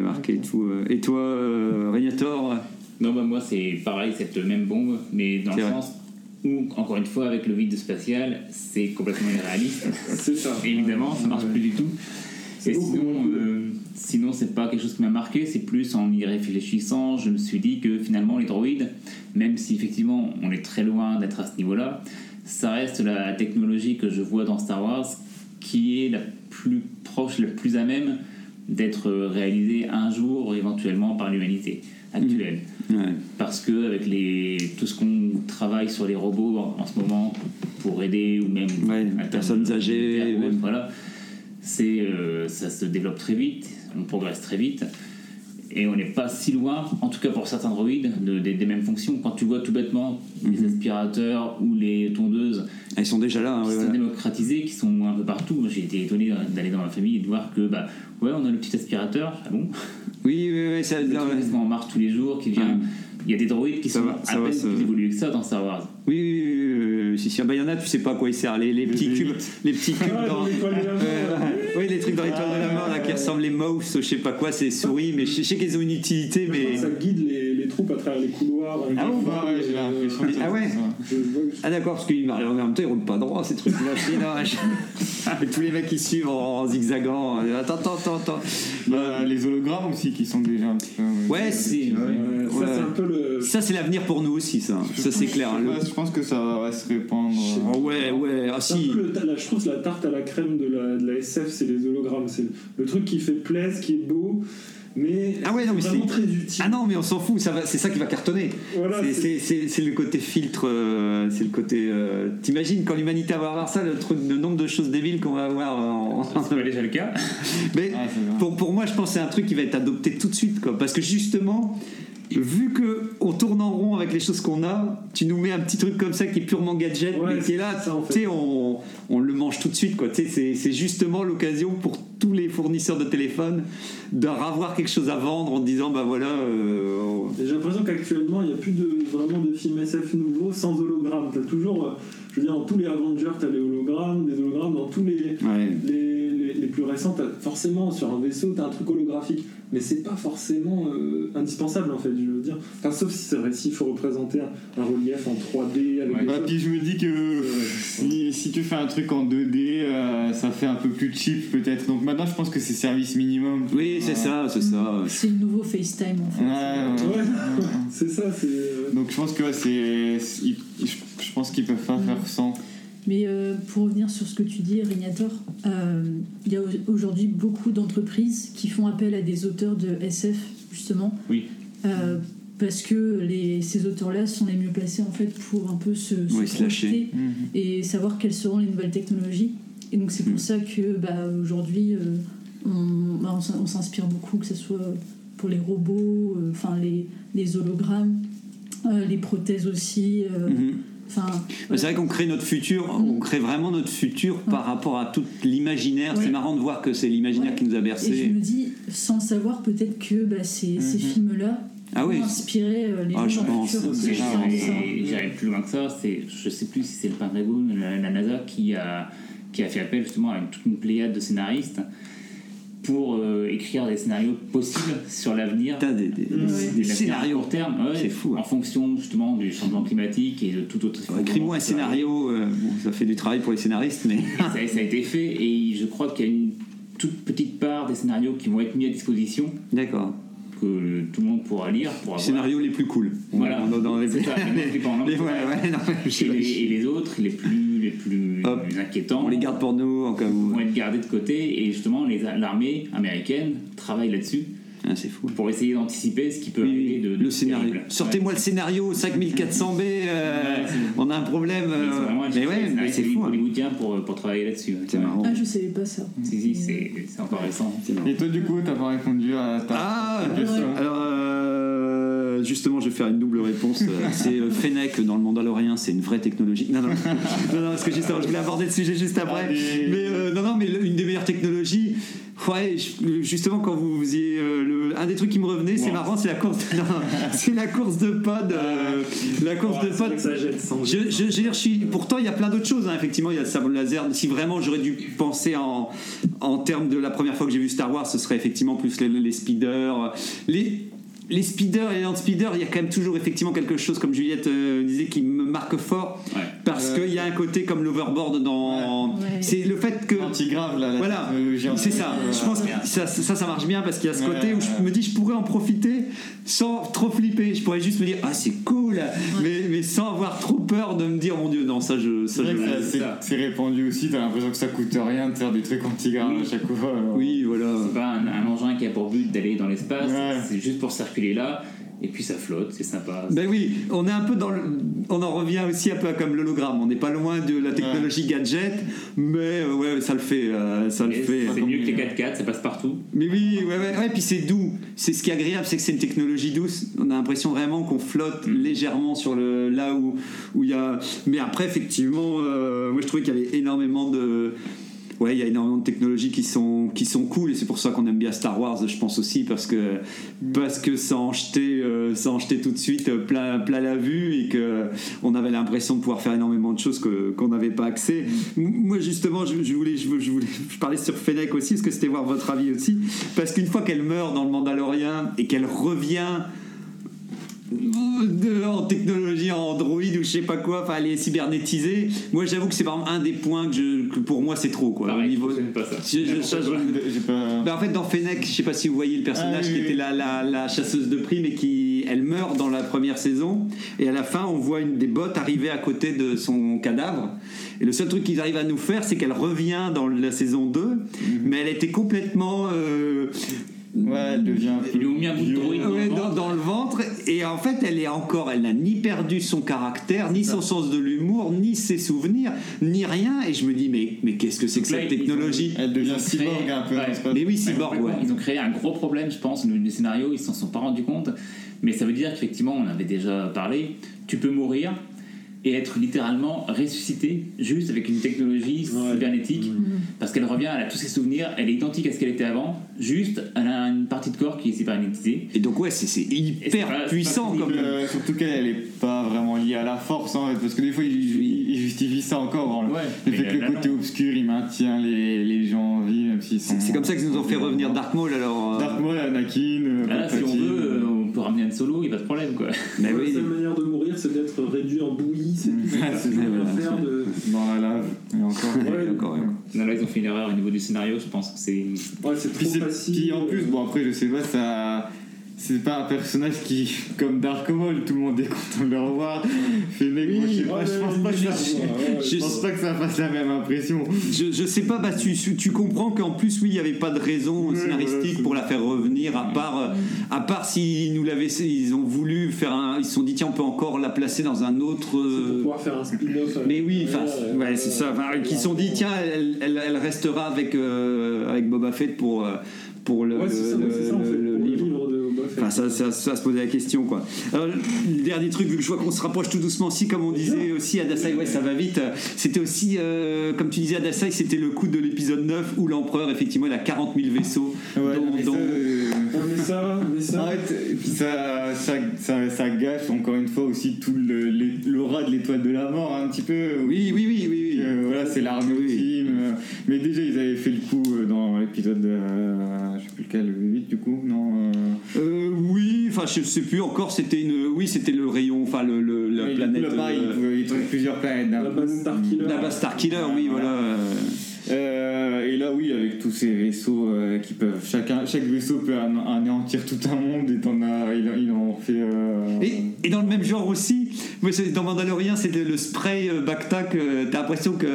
marqué et tout. Et toi, Régnator? Non, bah moi c'est pareil, cette même bombe, mais dans le vrai. sens, Ou, encore une fois, avec le vide spatial, c'est complètement irréaliste. C'est ça. Évidemment, ça marche Ouais. plus du tout. Et sinon, euh, sinon c'est pas quelque chose qui m'a marqué, c'est plus en y réfléchissant, je me suis dit que finalement les droïdes, même si effectivement on est très loin d'être à ce niveau-là, ça reste la technologie que je vois dans Star Wars qui est la plus proche, la plus à même d'être réalisée un jour éventuellement par l'humanité actuelle. Ouais. Parce que avec les, tout ce qu'on travaille sur les robots en, en ce moment pour aider ou même Ouais, à personnes âgées, autre, voilà, c'est euh, ça se développe très vite, on progresse très vite. Et on n'est pas si loin, en tout cas pour certains droïdes, de- des- des mêmes fonctions. Quand tu vois tout bêtement les Mhm. aspirateurs ou les tondeuses Ils sont déjà là. hein, qui ouais, sont voilà. démocratisés, qui sont un peu partout. Moi, J'ai été étonné d'aller dans ma famille et de voir que, bah, ouais, on a le petit aspirateur, ah bon? Oui, oui, oui, ça, Le truc ouais. qui se met en marche tous les jours, qui vient. Il y a des droïdes qui Ça sont va, ça à va, peine ça plus évolués que ça dans Star Wars. Oui, oui, oui, oui, oui, si, si. Ah bah, il y en a, tu sais pas à quoi ils servent. Les, les petits cubes, les petits cubes Ah, dans. oui, les trucs dans l'étoile de la mort là, qui ressemblent les mouse, je sais pas quoi, c'est souris, mais je sais qu'ils ont une utilité, mais. ça guide les, les troupes à travers les couloirs. Ah les bon Ouais, j'ai euh, l'impression que Ah ouais je Ah d'accord, parce qu'en même temps ils roulent pas droit ces trucs-là, c'est dommage. Avec tous les mecs qui suivent en, en zigzagant. Attends, attends, attends, attends. Bah, les hologrammes aussi qui sont déjà un petit peu. Ouais, c'est. Ouais, ça, c'est un peu le. Ça c'est l'avenir pour nous aussi, ça. Ça c'est clair. Je, Le- sais pas, je pense que ça va se répandre. euh, Oh, ouais, ouais, ah si. peu le- la- je trouve que la tarte à la crème de la, de la SF, c'est les hologrammes. C'est le truc qui fait plaisir, qui est beau, mais, Ah ouais, non, mais c'est vraiment c'est- très utile. Ah non, mais on s'en fout, ça va- c'est ça qui va cartonner. Voilà, C'est- c'est- c'est c'est- c'est le côté filtre, euh, c'est le côté. euh, T'imagines quand l'humanité va avoir ça, le, truc, le nombre de choses débiles qu'on va avoir en. C'est pas déjà le cas. Mais Ah, c'est pour, pour moi, je pense que c'est un truc qui va être adopté tout de suite, quoi. Parce que justement, vu que on tourne en rond avec les choses qu'on a, tu nous mets un petit truc comme ça qui est purement gadget, Ouais, mais qui est là, ça, en fait. tu sais, on, on le mange tout de suite, quoi. C'est- c'est justement l'occasion pour tous les fournisseurs de téléphones de ravoir quelque chose à vendre en disant, bah voilà. euh, on- J'ai l'impression qu'actuellement, il n'y a plus de, vraiment de films SF nouveaux sans hologramme. T'as toujours, euh, je veux dire, dans tous les Avengers, t'as les hologrammes, des hologrammes, dans tous les, Ouais. les, les, les plus récents, forcément sur un vaisseau, t'as un truc holographique. Mais c'est pas forcément euh, indispensable en fait, je veux dire. Enfin, sauf si c'est vrai, s'il faut représenter un, un relief en 3D avec Ouais. des Bah, choses- puis je me dis que si, si tu fais un truc en 2D, euh, ça fait un peu plus cheap peut-être. Donc maintenant, je pense que c'est service minimum. Oui, c'est ça, c'est ça. C'est le nouveau FaceTime en fait. Ouais, ouais. Ouais, c'est ça, c'est. euh, Donc je pense que ouais, c'est, je pense qu'ils peuvent pas faire sans. Mais euh, pour revenir sur ce que tu dis, Rignator, euh, il y a au- aujourd'hui beaucoup d'entreprises qui font appel à des auteurs de SF, justement. Oui. Euh, parce que les, ces auteurs-là sont les mieux placés en fait pour un peu se, se Oui, se lâcher. projeter et savoir quelles seront les nouvelles technologies. Et donc c'est pour Mm. ça que bah, aujourd'hui euh, on, bah, on s'in- on s'inspire beaucoup, que ce soit pour les robots, euh, enfin les, les hologrammes, euh, les prothèses aussi. euh, Mhm. Enfin, C'est vrai qu'on crée notre futur, on crée vraiment notre futur par rapport à tout l'imaginaire. Ouais. C'est marrant de voir que c'est l'imaginaire Ouais. qui nous a Et je bercé. me dis, sans savoir peut-être que bah, ces, ces films-là Ah oui. vont inspirer euh, les Ah, je gens le pense. futur. C'est C'est ça. ça, c'est ça. Et J'irai plus loin que ça. C'est, je sais plus si c'est le Pentagone, la, la NASA qui a, qui a fait appel justement à une, toute une pléiade de scénaristes pour euh, écrire des scénarios possibles sur l'avenir. T'as des, des- Ouais. des scénarios. court terme, ouais, C'est fou, hein. En fonction justement du changement climatique et de tout autre. Alors, Écris-moi un scénario, euh, bon, ça fait du travail pour les scénaristes, mais. Ça, ça a été fait et je crois qu'il y a une toute petite part des scénarios qui vont être mis à disposition D'accord. Que tout le monde pourra lire. Pour Les avoir. scénarios les plus cool. Voilà. Dans les, ça, les les- ouais, ouais, non, Et les, et les autres, les plus, les plus Hop. inquiétants, on les garde pour nous en cas où. vont être gardés de côté et justement l'armée américaine travaille là-dessus Ah, c'est fou. pour essayer d'anticiper ce qui peut Oui, arriver de, de le scénario. Sortez-moi le scénario 5400B, euh, Ouais, on a un problème. Euh, mais ouais, mais c'est fou. hein. hollywoodien pour, pour travailler là-dessus. ouais. C'est marrant. Ah, je savais pas ça. Si, si, c'est c'est encore récent. Et toi, du coup, t'as pas répondu à ta, Ah, question. alors euh, justement, je vais faire une double réponse. Euh, c'est euh, Fennec dans le Mandalorien, c'est une vraie technologie. Non, non, non, non, parce que justement, je voulais aborder le sujet juste après. Allez. Mais euh, non, non, mais une des meilleures technologies. Ouais, justement, quand vous faisiez euh, le, un des trucs qui me revenait, c'est Wow. marrant, c'est la course. non, c'est la course de pod. euh, la course de pod. que ça jette sans Je, je, je je suis- pourtant, il y a plein d'autres choses. hein. Effectivement, il y a le sabre laser. Si vraiment j'aurais dû penser en, en termes de la première fois que j'ai vu Star Wars, ce serait effectivement plus les, les speeders. Les, les speeders et les non-speeders, il y a quand même toujours effectivement quelque chose, comme Juliette euh, disait, qui me marque fort. Ouais. Parce Ouais. qu'il y a un côté comme l'overboard dans. Ouais. C'est le fait que. Anti-grave, là. la Voilà, c'est ça. Je pense que ça, ça, ça marche bien parce qu'il y a ce côté où je me dis je pourrais en profiter sans trop flipper. Je pourrais juste me dire ah c'est cool, mais, mais sans avoir trop peur de me dire mon dieu non ça je C'est ça je. c'est- répandu aussi, t'as l'impression que ça coûte rien de faire des trucs anti-grave Oui. à chaque fois. alors. Oui voilà. C'est pas un, un engin qui a pour but d'aller dans l'espace, Ouais. c'est juste pour circuler là, et puis ça flotte, c'est sympa. Ben oui, on est un peu dans le, on en revient aussi un peu comme l'hologramme. On n'est pas loin de la technologie gadget, mais euh, ouais ça le fait, euh, ça le fait. C'est mieux que les 4x4, ça passe partout. Mais oui, ouais, ouais, ouais, puis c'est doux. C'est ce qui est agréable, c'est que c'est une technologie douce. On a l'impression vraiment qu'on flotte légèrement sur le là où où il y a. Mais après, effectivement, euh, moi je trouvais qu'il y avait énormément de. Ouais, il y a énormément de technologies qui sont qui sont cool et c'est pour ça qu'on aime bien Star Wars, je pense aussi parce que parce que ça en jetait euh, ça en jetait tout de suite euh, plein plein la vue et que on avait l'impression de pouvoir faire énormément de choses que qu'on n'avait pas accès. M- Moi justement, je, je voulais je, je voulais je parlais sur Fennec aussi parce que c'était voir votre avis aussi parce qu'une fois qu'elle meurt dans le Mandalorien et qu'elle revient de- en technologie en Android ou je sais pas quoi, enfin elle est cybernétisée. Moi j'avoue que c'est vraiment un des points que, je- que pour moi c'est trop quoi. Pareil, au niveau je pas ça. Je- je- ça, je- J'ai pas. bah, en fait, dans Fennec, je sais pas si vous voyez le personnage Ah, oui, qui oui. était la, la, la chasseuse de primes et qui elle meurt dans la première saison. Et à la fin, on voit une des bottes arriver à côté de son cadavre. Et le seul truc qu'ils arrivent à nous faire, c'est qu'elle revient dans la saison 2, Mhm. mais elle était complètement. euh, Ouais, elle devient. Ils lui ont mis un bout de droïde. ouais, dans, dans le ventre et en fait elle est encore elle n'a ni perdu son caractère ni son sens de l'humour ni ses souvenirs ni rien et je me dis mais mais qu'est-ce que c'est que Là, cette ont- technologie Elle devient ont créé- cyborg un peu. ouais. mais oui cyborg ouais. Ils ont créé un gros problème, je pense, le, le scénario, ils s'en sont pas rendus compte. Mais ça veut dire qu'effectivement, on avait déjà parlé, tu peux mourir et être littéralement ressuscité juste avec une technologie Ouais. cybernétique parce qu'elle revient, elle a tous ses souvenirs, elle est identique à ce qu'elle était avant, juste elle a une partie de corps qui est cybernétisée. et donc ouais c'est hyper pas- puissant pas comme Euh, surtout qu'elle elle est pas vraiment liée à la force en fait, parce que des fois ils, ils- ils justifient ça encore en Ouais, le mais fait que le côté non. obscur il maintient les, les gens en vie même s'ils sont C'est c'est comme ça qu'ils nous ont fait revenir Dark Maul alors. euh, Dark Maul Anakin euh, Là, si on veut, euh, euh, on peut ramener un solo, il n'y a pas de problème quoi. mais La oui. seule manière de mourir, c'est d'être réduit en bouillie. C'est tout. Faire de. dans la lave et encore Ouais, Encore, ouais. Non, là, ils ont fait une erreur au niveau du scénario, je pense que c'est. Ouais, c'est Puis, trop c'est- facile. puis en plus, bon après je sais pas, ça. C'est pas un personnage qui, comme Dark Maul, tout le monde est content de le revoir. Fennec, moi, je sais pas, je pense pas que ça, je pense pas que ça fasse la même impression. Je, je sais pas, bah, tu, tu comprends qu'en plus, oui, il n'y avait pas de raison Ouais, scénaristique pour la faire revenir, à part, euh, à part s'ils nous l'avaient, ils ont voulu faire un, ils se sont dit, tiens, on peut encore la placer dans un autre. Pour euh, pouvoir faire un spin-off. mais oui, enfin, Ouais, ouais, c'est ça. Qui se sont dit, tiens, elle, elle, elle restera avec, euh, avec Boba Fett pour, euh, pour le, Ouais, c'est ça, le- ça, fait, le- le livre. livre de. Enfin, ça, ça, ça se posait la question, quoi. Alors, le dernier truc, vu que je vois qu'on se rapproche tout doucement aussi, comme on disait aussi, Adasai, ouais, ça va vite. C'était aussi, euh, comme tu disais, Adasai, c'était le coup de l'épisode 9 où l'empereur, effectivement, il a 40 000 vaisseaux. Ouais, dont- mais dont- ça, euh, mais ça, mais ça. Arrête, et puis ça, ça, ça, ça gâche encore une fois aussi tout l'aura de l'étoile de la mort, un petit peu. Oui, oui, oui, oui. oui. Euh, voilà, c'est l'armée Oui. ultime. Mais déjà, ils avaient fait le coup euh, dans l'épisode, euh, je sais plus lequel, le 8 du coup, non euh, oui, enfin, je sais plus encore, c'était une. Oui, c'était le rayon, enfin, le, le- la du coup, planète. là, euh, pouvaient- ils trouvent plusieurs planètes La base Starkiller. la base Starkiller, oui, voilà. Euh, et là, oui, avec tous ces vaisseaux euh, qui peuvent. Chacun, chaque vaisseau peut an- anéantir tout un monde et t'en as. Ils, ils en ont fait. euh, Et, et dans le même genre aussi, c'est- dans Mandalorian, c'était le spray euh, Bacta que t'as l'impression que.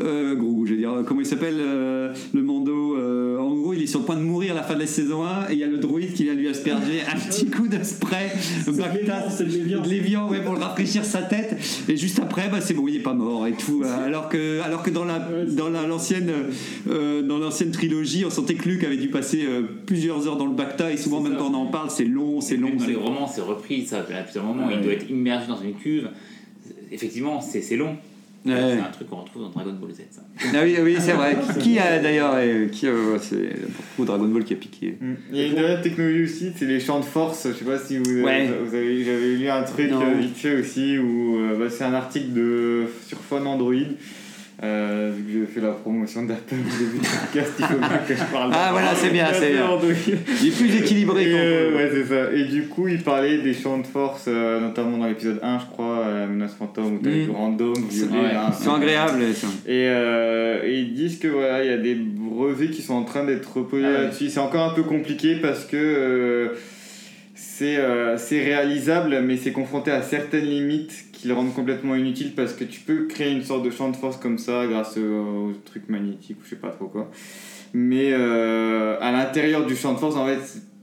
Euh, gros, je veux dire, comment il s'appelle euh, Le Mando euh, En gros, il est sur le point de mourir à la fin de la saison 1 et il y a le droïde qui vient lui asperger un petit coup de spray de Bacta. l'évian, c'est de l'évian. ouais, pour le rafraîchir sa tête. Et juste après, bah, c'est bon, il est pas mort et tout. Alors que, alors que dans la, dans la, l'ancienne, euh, dans l'ancienne trilogie, on sentait que Luke avait dû passer euh, plusieurs heures dans le Bacta et souvent, même ça. quand on en parle, c'est long, c'est long. Dans c'est les romans, c'est repris, ça, à plusieurs moments, Ouais. il doit être immergé dans une cuve. Effectivement, c'est long. Ouais. C'est un truc qu'on retrouve dans Dragon Ball Z, ça. Ah oui, oui c'est vrai. Qui, qui a d'ailleurs, euh, qui euh, c'est beaucoup Dragon Ball qui a piqué. Mm. Il y a une dernière technologie aussi, c'est les champs de force. Je sais pas si vous avez, Ouais. vous avez j'avais lu un truc euh, vite fait aussi où euh, bah, c'est un article de sur Phone Android. Euh, vu que j'ai fait la promotion d'Apple au début du podcast, il faut bien que je parle. Ah, voilà, c'est bien, c'est bien. Il est plus équilibré Et, euh, ouais, c'est ça. Et du coup, il parlait des champs de force, euh, notamment dans l'épisode 1, je crois, euh, la menace fantôme, où t'as Mm. du random, violet. Ouais, là, C'est agréable. ça. Et, et ils disent que voilà, il y a des brevets qui sont en train d'être reposés Ah ouais. là-dessus. C'est encore un peu compliqué parce que c'est c'est réalisable, mais c'est confronté à certaines limites qui le rendent complètement inutile parce que tu peux créer une sorte de champ de force comme ça grâce au, au truc magnétique ou je sais pas trop quoi. Mais euh, à l'intérieur du champ de force, en fait,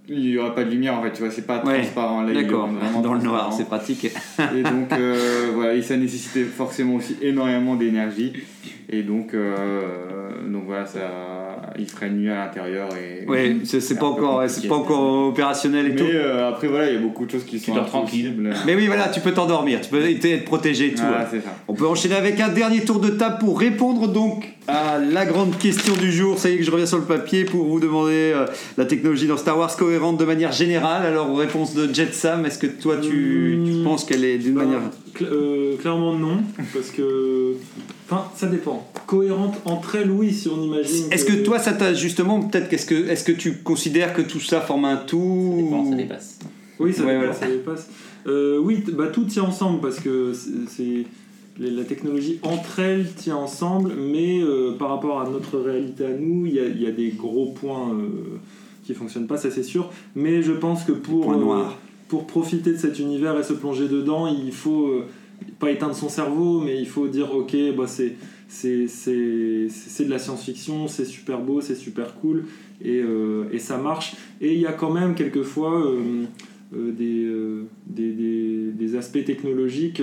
il n'y aura pas de lumière en fait, tu vois, c'est pas Ouais, transparent. Là, D'accord. vraiment Dans le noir, c'est pratique. Et donc, euh, voilà, et ça nécessitait forcément aussi énormément d'énergie. Et donc, euh, donc voilà, ça, il ferait nuit à l'intérieur. Et, Ouais, c'est pas encore, pas encore opérationnel et Mais tout. euh, après, voilà, il y a beaucoup de choses qui sont dors tranquille. impossibles. Mais oui, voilà, tu peux t'endormir, tu peux être protégé et tout. Voilà, ouais. c'est ça. On peut enchaîner avec un dernier tour de table pour répondre donc à la grande question du jour. Ça y est que je reviens sur le papier pour vous demander euh, la technologie dans Star Wars cohérente de manière générale. Alors, réponse de Jet Sam, est-ce que toi tu, tu penses qu'elle est d'une manière. cl- euh, clairement non, parce que. Enfin, ça dépend. Cohérente entre elles, oui, si on imagine. Est-ce que toi ça t'a justement, peut-être qu'est-ce que, est-ce que tu considères que tout ça forme un tout Ça dépend, ça dépasse. Oui, ça Ouais, dépasse. voilà. ça dépasse. Euh, oui, bah, tout tient ensemble parce que c'est la technologie entre elles tient ensemble, mais euh, par rapport à notre réalité à nous, il y a, il y a des gros points euh, qui fonctionnent pas, ça c'est sûr. Mais je pense que pour, euh, pour profiter de cet univers et se plonger dedans, il faut euh, pas éteindre son cerveau, mais il faut dire ok, bah, c'est de la science-fiction, c'est super beau, c'est super cool, et, euh, et ça marche. Et il y a quand même quelquefois euh, euh, des, des, des, des aspects technologiques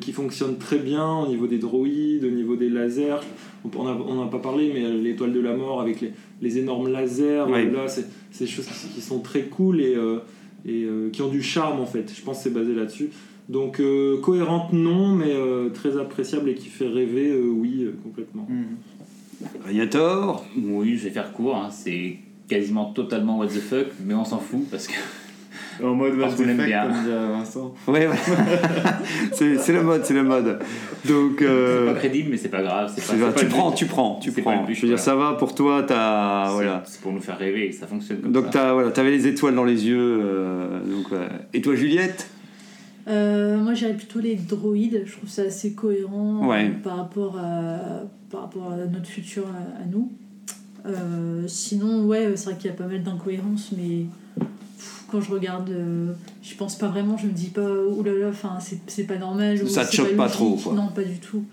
qui fonctionnent très bien au niveau des droïdes, au niveau des lasers. On n'a on a pas parlé, mais l'étoile de la mort avec les, les énormes lasers, euh, là, c'est c'est des choses qui, qui sont très cool et, et qui ont du charme en fait. Je pense que c'est basé là-dessus. Donc euh, cohérente non, mais euh, très appréciable et qui fait rêver, euh, oui, euh, complètement. Radiator Oui, je vais faire court. hein, C'est quasiment totalement what the fuck, mais on s'en fout parce que En mode what the fuck, bien. comme dirait Vincent. Ouais, ouais. c'est c'est le mode, c'est le mode. Donc. euh, c'est pas crédible, mais c'est pas grave. C'est pas, c'est pas tu prends, tu prends, tu C'est pas prends. Je veux dire, ça va pour toi, t'as. C'est- Voilà. C'est pour nous faire rêver ça fonctionne comme Donc ça. t'as voilà, avais les étoiles dans les yeux. euh, donc. Et toi, Juliette? Euh, moi, j'irais plutôt les droïdes. Je trouve ça assez cohérent Ouais. euh, par, rapport à, par rapport à notre futur à, à nous. Euh, sinon, ouais, c'est vrai qu'il y a pas mal d'incohérences, mais pff, quand je regarde, euh, je pense pas vraiment. Je me dis pas, oulala, enfin, c'est c'est pas normal. ou Ça te choque pas trop, quoi. Non, pas du tout.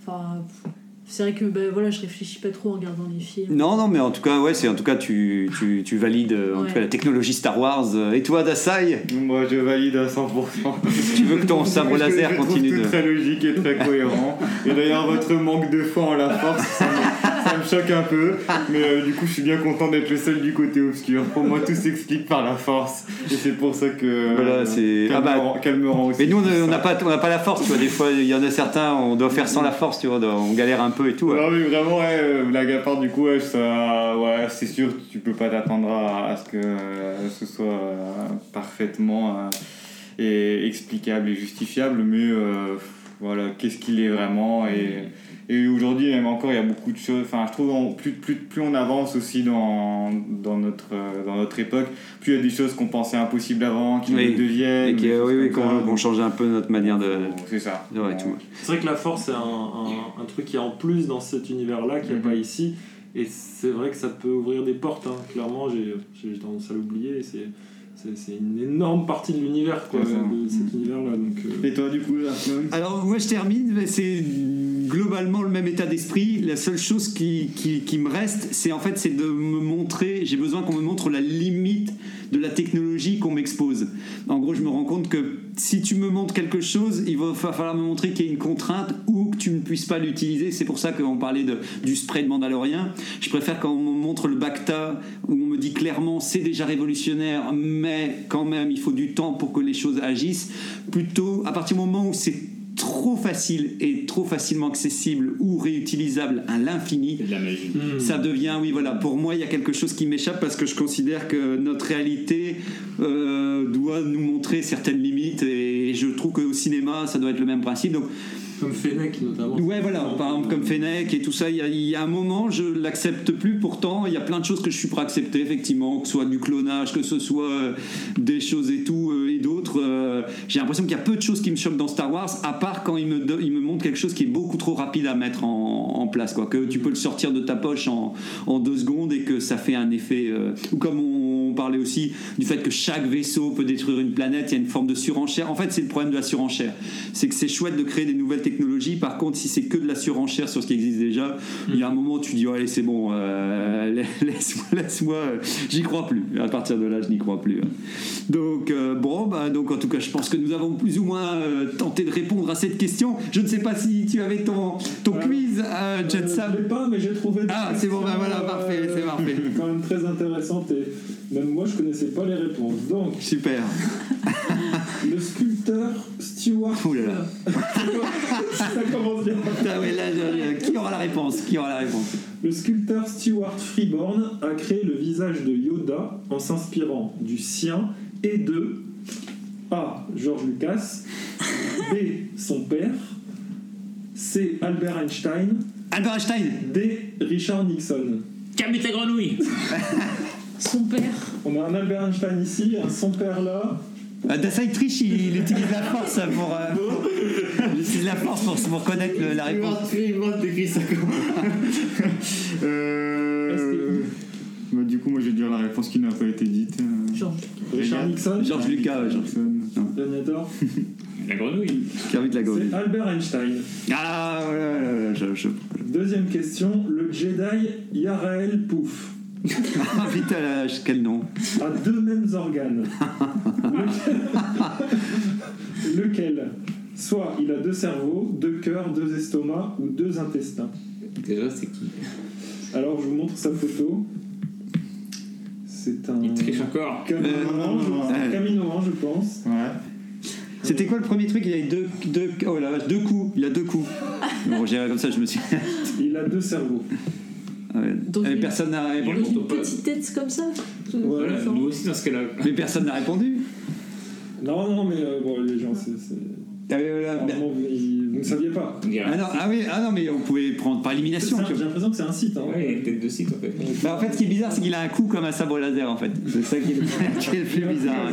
Enfin, pff, c'est vrai que bah, voilà, je réfléchis pas trop en regardant les films. Non, non, mais en tout cas, ouais, c'est en tout cas tu, tu, tu valides euh, en Ouais. tout cas la technologie Star Wars. Euh, Et toi, Dasai, Moi, je valide à 100%. tu veux que ton sabre laser je trouve continue tout de. très logique et très cohérent. Et d'ailleurs, votre manque de foi en la force, ça me, ça me choque un peu. Mais euh, du coup, je suis bien content d'être le seul du côté obscur. Pour moi, tout s'explique par la force. Et c'est pour ça que. Voilà, euh, c'est- qu'elle ah bah, me rend- qu'elle me rend aussi. Mais nous, on n'a pas, on n'a pas la force, tu vois. Des fois, il y en a certains, on doit faire sans la force, tu vois. On galère un peu et tout. ouais. Non, mais vraiment, ouais, euh, blague à part, du coup, ouais, ça, ouais, c'est sûr, tu peux pas t'attendre à, à ce que euh, ce soit euh, parfaitement euh, et explicable et justifiable, mais euh, voilà, qu'est-ce qu'il est vraiment et, et aujourd'hui, même encore, il y a beaucoup de choses. Enfin, je trouve on- plus, plus, plus on avance aussi dans, dans, notre, euh, dans notre époque, plus il y a des choses qu'on pensait impossibles avant, qui Oui. deviennent. Et qui, oui, oui, qu'on change un peu notre manière de. C'est ça. de- ouais, tout. C'est vrai que la force, c'est un, un, un truc qui est en plus dans cet univers-là, qu'il n'y a Mhm. pas ici. Et c'est vrai que ça peut ouvrir des portes. hein. Clairement, j'ai j'ai tendance à l'oublier. C'est c'est- c'est une énorme partie de l'univers, quoi, de cet univers-là. Donc, euh, Et toi, du coup, là, Alors moi je termine, c'est globalement le même état d'esprit. La seule chose qui, qui, me reste, c'est en fait c'est de me montrer, j'ai besoin qu'on me montre la limite de la technologie qu'on m'expose. En gros je me rends compte que si tu me montres quelque chose, il va fa- falloir me montrer qu'il y a une contrainte ou que tu ne puisses pas l'utiliser. C'est pour ça qu'on parlait de, du spray de Mandalorien. Je préfère quand on me montre le Bacta, où on me dit clairement c'est déjà révolutionnaire, mais quand même il faut du temps pour que les choses agissent, plutôt à partir du moment où c'est trop facile et trop facilement accessible ou réutilisable à l'infini, C'est de la magie. hmm. ça devient, oui, voilà, pour moi, il y a quelque chose qui m'échappe parce que je considère que notre réalité euh, doit nous montrer certaines limites et je trouve qu'au cinéma, ça doit être le même principe. Donc, Comme Fennec notamment. Ouais, voilà, par exemple, comme Fennec et tout ça, il y, a- un moment, je l'accepte plus. Pourtant, il y a plein de choses que je suis prêt à accepter, effectivement, que ce soit du clonage, que ce soit euh, des choses et tout, euh, et d'autres. euh, J'ai l'impression qu'il y a peu de choses qui me choquent dans Star Wars, à part quand il me, me montre quelque chose qui est beaucoup trop rapide à mettre en, place, quoi. Que tu peux le sortir de ta poche en, en deux secondes et que ça fait un effet. ou comme on parlait aussi du fait que chaque vaisseau peut détruire une planète, il y a une forme de surenchère. En fait, c'est le problème de la surenchère. C'est que c'est chouette de créer des nouvelles technologies. Par contre, si c'est que de la surenchère sur ce qui existe déjà, il y a un moment où tu dis, oh, allez, c'est bon, euh, laisse-moi, laisse-moi, euh, j'y crois plus. À partir de là, je n'y crois plus. Donc, euh, bon, bah, donc en tout cas, je pense que nous avons plus ou moins euh, tenté de répondre à cette question. Je ne sais pas si tu avais ton, ton quiz, euh, Jet Euh, Sam. je l'ai pas, mais j'ai trouvé. Ah, c'est bon, bah voilà, parfait, c'est parfait. Quand même très intéressantes et même moi je connaissais pas les réponses. Donc, Super. le sculpteur Stewart. Ouh là là. Ça commence bien. Putain, mais là, je- je- qui aura la réponse? Qui aura la réponse? Le sculpteur Stewart Freeborn a créé le visage de Yoda en s'inspirant du sien et de A. George Lucas, B. son père, C. Albert Einstein, Albert Einstein D. Richard Nixon. Camille la grenouille Son père. On a un Albert Einstein ici, un son père là. Euh, Dassault triche, il, il utilise la force pour. euh, il utilise la force pour, pour connaître le- la réponse. Suivante, t'écris ça comment euh... bah, Du coup, moi je vais dire la réponse qui n'a pas été dite. euh, George. Richard Nixon, Georges Lucas, ouais, Georges. Nixon. Terminator. La grenouille Kermit la grenouille. C'est Albert Einstein. Ah, ouais, ouais, ouais, je, je... Deuxième question, le Jedi Yarael Pouf Ah, putain, là, quel nom a deux mêmes organes. Lequel, Lequel Soit il a deux cerveaux, deux cœurs, deux estomacs ou deux intestins. Déjà, c'est qui? Alors je vous montre sa photo. C'est un Il triche encore. camino Euh, je pense. Ouais. C'était quoi le premier truc? Il a eu deux, deux, oh la vache, deux coups. Il a deux coups. Bon, comme ça, je me suis. Il a deux cerveaux. Ouais. Dans Et une- personne n'a répondu. Une petite tête comme ça. Voilà, Nous aussi, dans ce cas-là. Mais personne n'a répondu. Non, non, mais euh, bon, les gens, c'est. c'est- Ah, ouais, voilà. Franchement, ils- vous ne saviez pas. Ah, non, ah oui, ah non, mais on pouvait prendre par élimination. J'ai l'impression que c'est un site. Hein. Ouais, il y a peut-être deux sites en fait. Bah, en fait, ce qui est bizarre, c'est qu'il a un coup comme un sabre laser, en fait. C'est ça qui est, qui est le plus bizarre.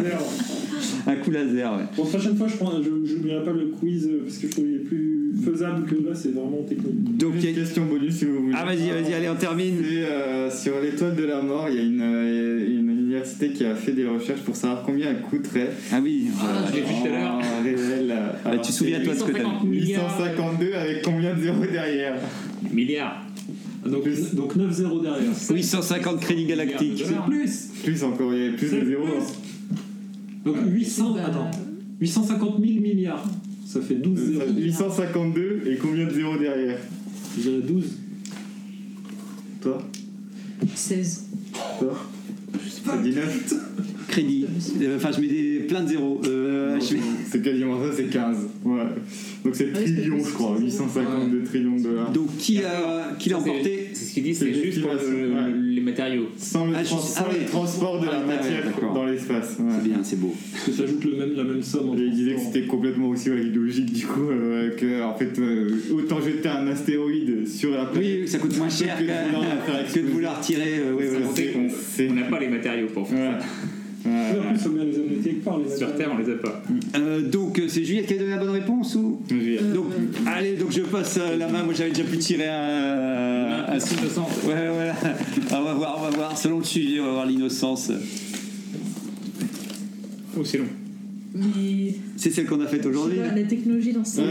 Un coup laser, ouais. Pour la prochaine fois, je prends, je n'oublierai pas le quiz euh, parce que je trouve qu'il est plus faisable que là, c'est vraiment technique. Donc, il y Une a... question bonus si vous voulez. Ah, vas-y, vas-y, allez, on termine. Euh, sur l'étoile de la mort, il y a une, euh, une université qui a fait des recherches pour savoir combien elle coûterait. Ah oui. Ah, je l'ai vu tout à l'heure. réel. euh, Ah, alors, tu te souviens, c'est toi, de ce que t'as 850 vu milliards. 852 avec combien de zéros derrière Milliards. Donc, donc 9-0 derrière. 850 crédits galactiques. C'est plus Plus encore, il y avait plus de zéros. plus. hein. Donc 800, Bah, attends, 850 000 milliards. Ça fait 12 Ça zéros. fait 852 et combien de zéros derrière Je dirais 12. Toi 16. Toi Ça dit 9 Crédits. Euh, Enfin, je mets des, plein de zéros. Euh, mets- C'est quasiment ça, c'est 15. Ouais. Donc c'est Ah c'est je crois. plus, 852 trillions de dollars. Donc, qui a, qui l'a c'est- emporté C'est ce qu'il dit, C'est juste pour le- ouais. Matériaux. Sans le, Ah, je- trans- ah sans le ouais. transport de Ah, la ouais, matière d'accord. dans l'espace. ouais. C'est bien, c'est beau. Parce que ça ajoute le même, la même somme. en Et il disait que transport. c'était complètement aussi ouais, illogique du coup euh, que en fait euh, autant jeter un astéroïde sur la planète. Oui, ça coûte moins cher que de vouloir la faire que, que de exploser. vouloir tirer. euh, voilà. c'est- On c'est- on n'a pas les matériaux pour faire Ouais. ça. En Ouais. plus, quelque part. Les Sur. Terre, on les a pas. Euh, donc, euh, c'est Juliette qui a donné la bonne réponse ou Euh, Donc, allez, donc je passe euh, la main. Moi, j'avais déjà pu tirer un. un- Un site de centre. Ouais, voilà. On va voir, on va voir. Selon le sujet, on va voir l'innocence. Oh, c'est long. Mais C'est celle qu'on a faite aujourd'hui. pas, la technologie dans ce C'est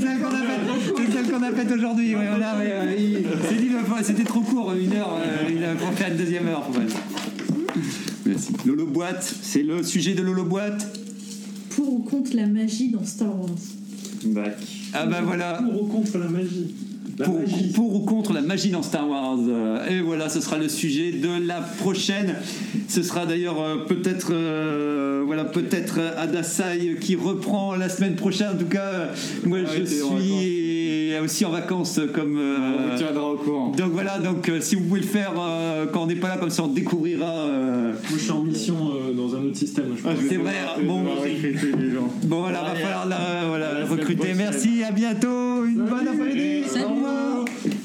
celle qu'on a faite. C'est celle qu'on a faite aujourd'hui. Ouais, voilà, ouais, ouais, il s'est dit, bah, c'était trop court, une heure. euh, il a faire une deuxième heure. ouais. Merci. Lolo Boîte, c'est le sujet de Lolo Boîte. Pour ou contre la magie dans Star Wars? Bac. Ah bah voilà. Pour ou contre la magie? Pour, ou contre la magie dans Star Wars. Euh, Et voilà, ce sera le sujet de la prochaine. Ce sera d'ailleurs euh, peut-être euh, voilà peut-être euh, Adasai qui reprend la semaine prochaine. En tout cas, moi je t'es en suis aussi en vacances comme. euh, On vous tiendra au courant. donc voilà, donc si vous pouvez le faire euh, quand on n'est pas là, comme ça on découvrira. euh, Moi, je suis en mission euh, dans un autre système. Je pense. c'est vrai, bon, recruter des gens. bon voilà, va falloir la, voilà, la recruter. Merci, à bientôt, une bonne après-midi, world.